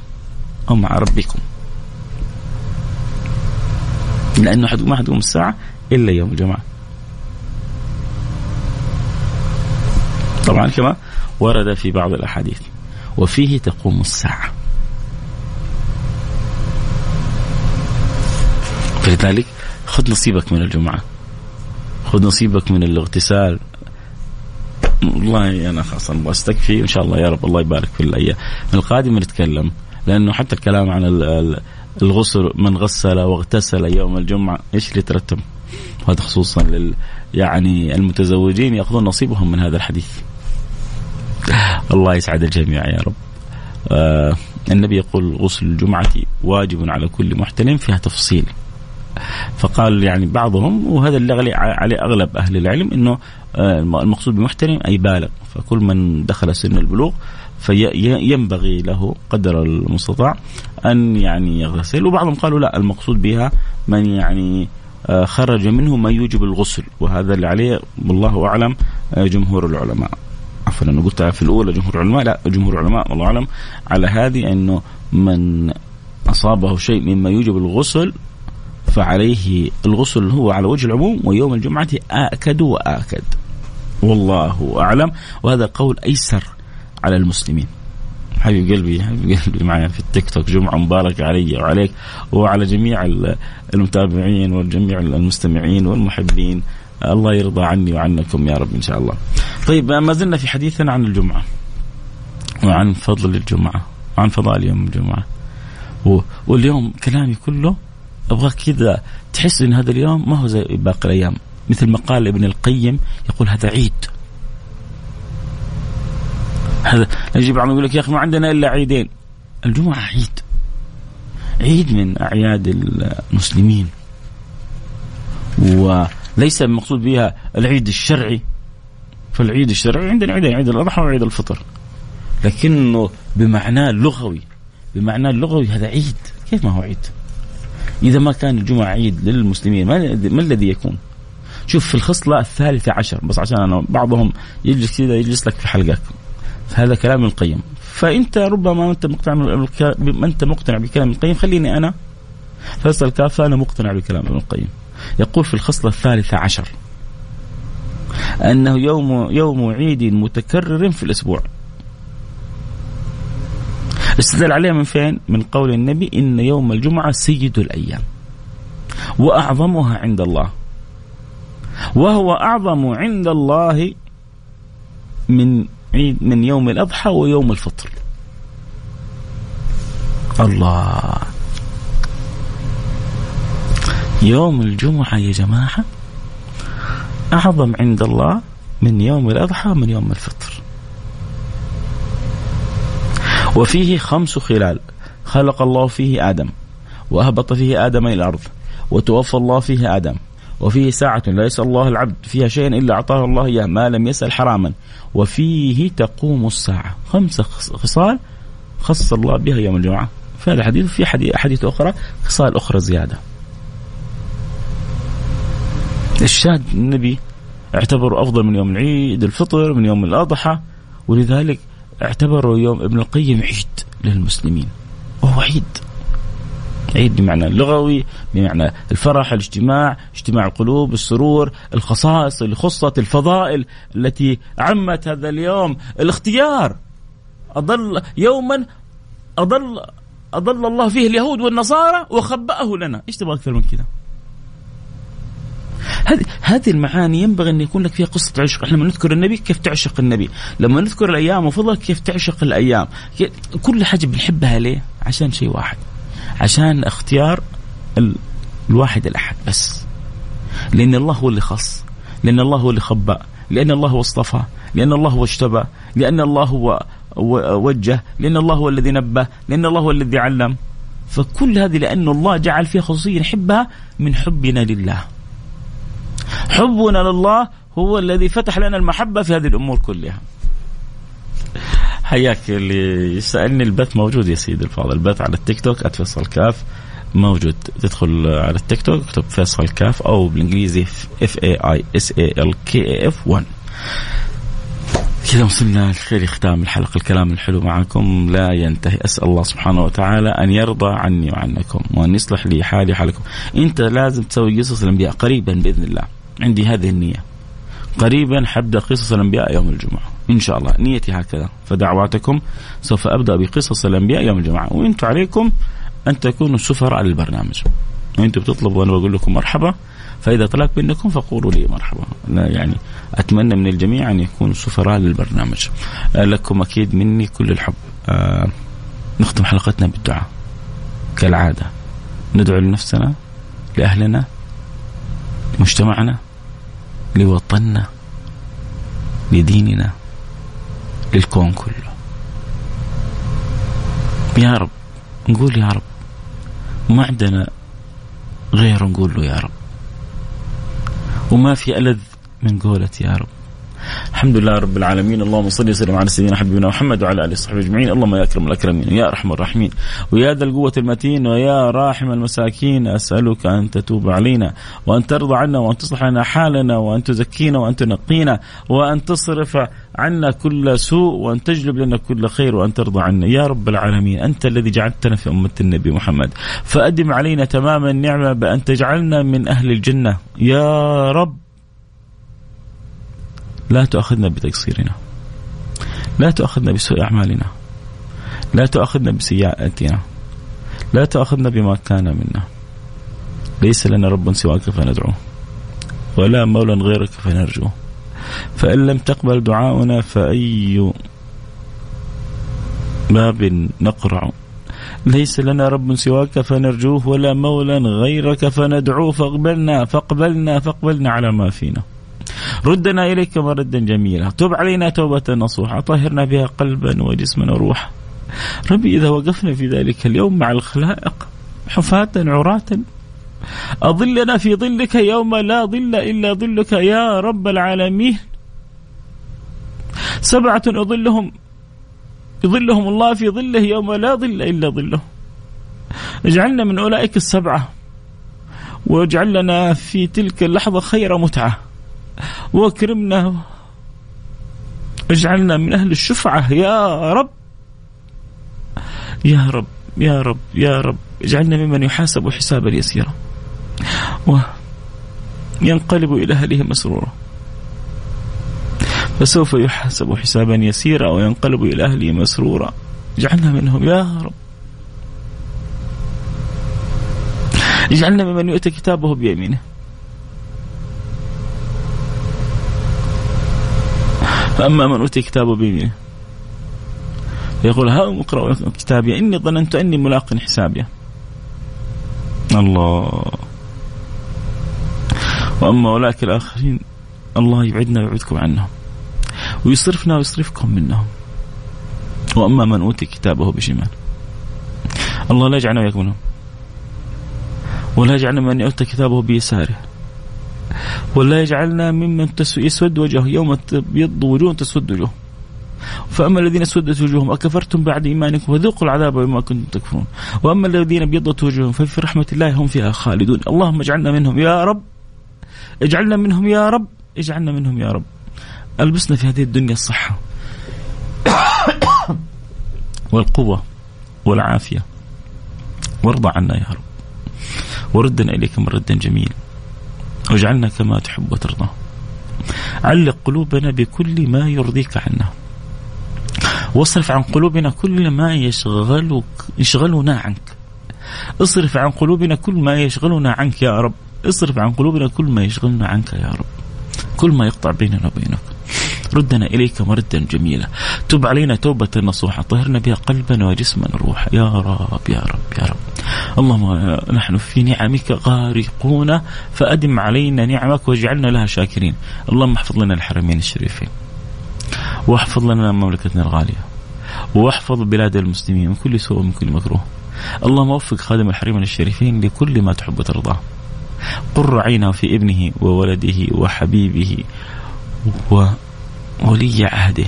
أو مع ربكم. لأنه ما حتقوم الساعة إلا يوم الجمعة. طبعا كما ورد في بعض الأحاديث. وفيه تقوم الساعة. فلذلك خذ نصيبك من الجمعة. خذ نصيبك من الاغتسال. والله أنا خلاص أبغى أستكفي. إن شاء الله يا رب الله يبارك في الأيام. القادمه نتكلم لأنه حتى الكلام عن الغسل من غسل واغتسل يوم الجمعة إيش اللي يترتب؟ هذا خصوصا لل يعني المتزوجين يأخذون نصيبهم من هذا الحديث. الله يسعد الجميع يا رب. آه النبي يقول غسل الجمعة واجب على كل محتلم فيها تفصيل. فقال يعني بعضهم وهذا اللي عليه أغلب أهل العلم أنه آه المقصود بمحترم أي بالغ. فكل من دخل سن البلوغ فينبغي له قدر المستطاع أن يعني يغتسل وبعضهم قالوا لا المقصود بها من يعني آه، خرج منه ما يوجب الغسل. وهذا اللي عليه والله أعلم آه، جمهور العلماء. عفوا أنا قلتها في الأولى جمهور العلماء لا جمهور العلماء والله أعلم على هذه أنه من أصابه شيء مما يوجب الغسل فعليه الغسل هو على وجه العموم ويوم الجمعة آكد وآكد. والله أعلم. وهذا قول أيسر على المسلمين. حبيب قلبي حبيب قلبي معي في التيك توك جمعة مباركة علي وعليك وعلى جميع المتابعين وجميع المستمعين والمحبين. الله يرضى عني وعنكم يا رب إن شاء الله. طيب ما زلنا في حديثنا عن الجمعة. وعن فضل الجمعة وعن فضائل يوم الجمعة. واليوم كلامي كله أبغاك كذا تحس إن هذا اليوم ما هو زي باقي الأيام. مثل ما قال ابن القيم يقول هذا عيد. هذا يجي بعضهم يقول لك يا أخي ما عندنا إلا عيدين. الجمعة عيد. عيد من أعياد المسلمين. و ليس المقصود بها العيد الشرعي. فالعيد الشرعي عندنا عيدين عيد الأضحى وعيد الفطر. لكنه بمعناه اللغوي بمعناه اللغوي هذا عيد. كيف ما هو عيد؟ إذا ما كان الجمعة عيد للمسلمين ما, الذي يكون؟ شوف في الخصلة الثالثة عشر بس عشان أنا بعضهم يجلس كذا يجلس لك في حلقك هذا كلام ابن القيم. فأنت ربما ما أنت مقتنع ما أنت مقتنع بكلام ابن القيم. خليني أنا. فيصل كافة أنا مقتنع بكلام ابن القيم. يقول في الخصلة الثالثة عشر أنه يوم يوم عيد متكرر في الأسبوع. استدل عليها من فين؟ من قول النبي إن يوم الجمعة سيد الأيام وأعظمها عند الله وهو أعظم عند الله من عيد من يوم الأضحى ويوم الفطر. الله. يوم الجمعة يا جماعة أعظم عند الله من يوم الأضحى ومن يوم الفطر. وفيه خمس خلال خلق الله فيه آدم وأهبط فيه آدم إلى الأرض وتوفى الله فيه آدم وفيه ساعة لا يسأل الله العبد فيها شيئا إلا أعطاه الله إياه ما لم يسأل حراما. وفيه تقوم الساعة خمسة خصال خص الله بها يوم الجمعة. في هذا الحديث في حديث أخرى خصال أخرى زيادة. الشاهد النبي اعتبره أفضل من يوم العيد الفطر من يوم الأضحى ولذلك اعتبروا يوم ابن القيم عيد للمسلمين. وهو عيد. عيد بمعنى اللغوي بمعنى الفرح الاجتماع اجتماع القلوب السرور الخصائص اللي خصت الفضائل التي عمت هذا اليوم. الاختيار. أضل يوما أضل أضل الله فيه اليهود والنصارى وخبأه لنا. إيش تبغى أكثر من كذا؟ هذه هذه المعاني ينبغي أن يكون لك فيها قصة عشق، إحنا لما نذكر النبي كيف تعشق النبي، لما نذكر الأيام وفضل كيف تعشق الأيام، كل حاجة بنحبها ليه؟ عشان شيء واحد. عشان اختيار ال... الواحد الأحد بس. لأن الله هو اللي خص، لأن الله هو اللي خبأ، لأن الله هو اصطفى، لأن الله هو اجتبى، لأن الله هو وجه، لأن الله هو الذي نبه، لأن الله هو الذي علم. فكل هذه لأن الله جعل فيها خصوصية نحبها من حبنا لله حبنا لله هو الذي فتح لنا المحبة في هذه الأمور كلها. حياك اللي يسألني البث موجود يا سيدي الفاضل. البث على التيك توك @فيصل كاف موجود. تدخل على التيك توك اكتب فيصل كاف أو بالإنجليزي F A I S A L K F 1 كذا وصلنا لخير ختام الحلقة الكلام الحلو معكم. لا ينتهي أسأل الله سبحانه وتعالى أن يرضى عني وعنكم وأن يصلح لي حالي وحالكم. أنت لازم تسوي قصص الأنبياء قريبا بإذن الله. عندي هذه النية. قريبا حبدأ قصص الأنبياء يوم الجمعة. إن شاء الله. نيتي هكذا. فدعواتكم سوف أبدأ بقصص الأنبياء يوم الجمعة. وأنتم عليكم أن تكونوا سفراء للبرنامج. وأنتم بتطلبوا وأنا بقول لكم مرحبا. فإذا طلبت منكم فقولوا لي مرحبا. لا يعني أتمنى من الجميع أن يكونوا سفراء للبرنامج. لكم أكيد مني كل الحب. آه نختم حلقتنا بالدعاء. كالعادة. ندعو لنفسنا لأهلنا لمجتمعنا لوطننا لديننا للكون كله. يا رب نقول يا رب ما عندنا غير نقول له يا رب. وما في ألذ من قولة يا رب. الحمد لله رب العالمين. اللهم صل وسلم على سيدنا حبيبنا محمد وعلى آله وصحبه أجمعين. اللهم يا أكرم الأكرمين يا أرحم الراحمين ويا ذا القوة المتين ويا راحم المساكين. أسألك أن تتوب علينا وأن ترضى عنا وأن تصلح لنا حالنا وأن تزكينا وأن تنقينا وأن تصرف عنا كل سوء وأن تجلب لنا كل خير وأن ترضى عنا. يا رب العالمين أنت الذي جعلتنا في أمة النبي محمد. فأدم علينا تمام النعمة بأن تجعلنا من أهل الجنة. يا رب لا تؤاخذنا بتقصيرنا. لا تؤاخذنا بسوء أعمالنا. لا تؤاخذنا بسيئاتنا. لا تؤاخذنا بما كان منا. ليس لنا رب سواك فندعوه ولا مولى غيرك فنرجوه. فإن لم تقبل دعاؤنا فأي باب نقرع. ليس لنا رب سواك فنرجوه ولا مولى غيرك فندعوه فاقبلنا فاقبلنا فاقبلنا على ما فينا. ردنا إليك مردا جميلا. تب علينا توبة نصوحة. طهرنا بها قلبا وجسما وروحا. ربي إذا وقفنا في ذلك اليوم مع الخلائق حفاة عراة أظلنا في ظلك يوم لا ظل إلا ظلك يا رب العالمين. سبعة أظلهم يظلهم الله في ظله يوم لا ظل إلا ظله. اجعلنا من أولئك السبعة واجعل لنا في تلك اللحظة خير متعة. واكرمنا اجعلنا من أهل الشفعة. يا رب يا رب يا رب يا رب اجعلنا ممن يحاسب حسابا يسيرا. وينقلب إلى أهله مسرورا. فسوف يحاسب حسابا يسيرا وينقلب إلى أهله مسرورا. اجعلنا منهم يا رب. اجعلنا ممن يؤتى كتابه بيمينه. فأما من أوتي كتابه بيمينه يقول ها اقرأوا كتابي إني ظننت أني ملاق حسابي. الله. وأما أولئك الآخرين الله يبعدنا ويبعدكم عنهم. ويصرفنا ويصرفكم منهم. وأما من أوتي كتابه بشمال الله لا يجعلنا وياكم منهم. ولا يجعلنا من يؤتى كتابه بيساره. ولا يجعلنا ممن يسود وجهه يوم تبيض وجوه تسود وجوه فأما الذين اسودت وجوههم أكفرتم بعد إيمانكم؟ فذوقوا العذاب بما كنتم تكفرون. وأما الذين ابيضت وجوههم ففي رحمة الله هم فيها خالدون. اللهم اجعلنا منهم. يا رب اجعلنا منهم يا رب اجعلنا منهم يا رب. ألبسنا في هذه الدنيا الصحة والقوة والعافية. وارضى عنا يا رب. وردنا إليك مردا جميل واجعلنا كما تحب وترضى. علق قلوبنا بكل ما يرضيك عنا. واصرف عن قلوبنا كل ما يشغلك يشغلنا عنك. اصرف عن قلوبنا كل ما يشغلنا عنك يا رب. اصرف عن قلوبنا كل ما يشغلنا عنك يا رب. كل ما يقطع بيننا وبينك. ردنا إليك مردا جميلا. تب علينا توبة نصوحة. طهرنا بها قلبا وجسما وروحا. يا رب يا رب يا رب. اللهم نحن في نعمك غارقون فأدم علينا نعمك واجعلنا لها شاكرين. اللهم احفظ لنا الحرمين الشريفين. واحفظ لنا مملكتنا الغالية. واحفظ بلاد المسلمين من كل سوء ومن كل مكروه. اللهم وفق خادم الحرمين الشريفين لكل ما تحب وترضاه. قر عينه في ابنه وولده وحبيبه وولي عهده.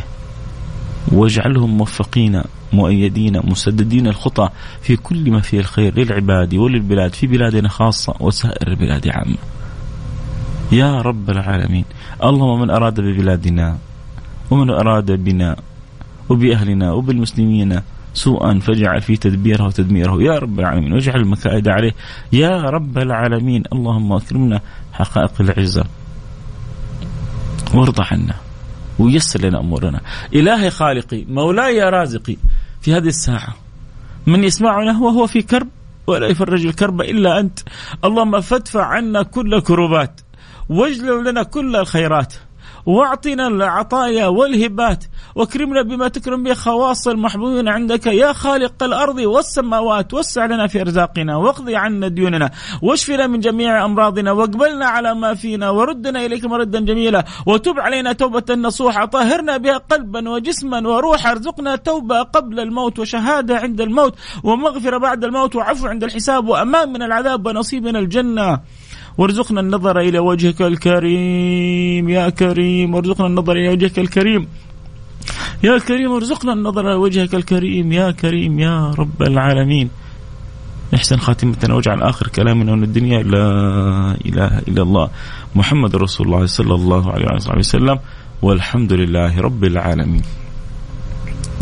واجعلهم موفقين مؤيدين مسددين الخطى في كل ما فيه الخير للعباد وللبلاد في بلادنا خاصة وسائر البلاد عامة يا رب العالمين. اللهم من أراد ببلادنا ومن أراد بنا وبأهلنا وبالمسلمين سوءا فاجعل في تدبيره وتدميره. يا رب العالمين واجعل المكائد عليه. يا رب العالمين اللهم اكرمنا حقائق العزة. وارضى عنا. ويسر لنا أمورنا. إلهي خالقي مولاي رازقي. في هذه الساعة من يسمعنا وهو في كرب ولا يفرج الكرب إلا أنت. اللهم فادفع عنا كل كروبات واجلل لنا كل الخيرات. واعطنا العطايا والهبات واكرمنا بما تكرم به خواص المحبوبين عندك. يا خالق الأرض والسماوات وسع لنا في أرزاقنا واقضي عنا ديوننا واشفنا من جميع أمراضنا واقبلنا على ما فينا وردنا إليك مردا جميلا وتب علينا توبة نصوحة طهرنا بها قلبا وجسما وروحا ارزقنا توبة قبل الموت وشهادة عند الموت ومغفرة بعد الموت وعفو عند الحساب وأمان من العذاب ونصيب من الجنة. وارزقنا النظر إلى وجهك الكريم يا كريم وارزقنا النظر إلى وجهك الكريم. يا كريم ارزقنا النظر إلى وجهك الكريم. يا كريم يا رب العالمين. احسن خاتمتنا واجعل آخر كلامنا من الدنيا لا إله إلا الله. محمد رسول الله صلى الله عليه وصحبه وسلم. والحمد لله رب العالمين.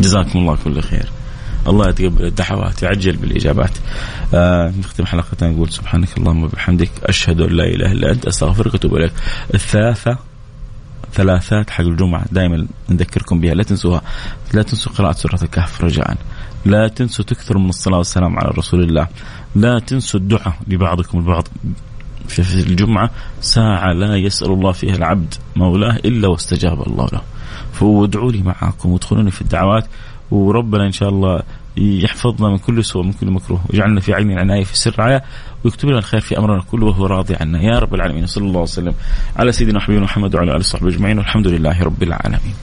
جزاكم الله كل خير. الله يتقبل الدعوات يعجل بالإجابات. آه نختم حلقتنا نقول سبحانك اللهم وبحمدك أشهد أن لا إله إلا أنت أستغفرك وأتوب إليك. الثلاثة ثلاثات حق الجمعة دائما نذكركم بها. لا تنسوها لا تنسوا قراءة سورة الكهف رجاء. لا تنسوا تكثروا من الصلاة والسلام على رسول الله. لا تنسوا الدعاء لبعضكم البعض. في الجمعة ساعة لا يسأل الله فيها العبد مولاة إلا واستجاب الله له. فادعوا لي معاكم وادخلوني في الدعوات. وربنا إن شاء الله يحفظنا من كل سوء من كل مكروه ويجعلنا في عين العناية في سر رعاية ويكتب لنا الخير في أمرنا كله وهو راضي عنا. يا رب العالمين صلى الله وسلم على سيدنا وحبيبنا محمد وعلى آله وصحبه أجمعين والحمد لله رب العالمين.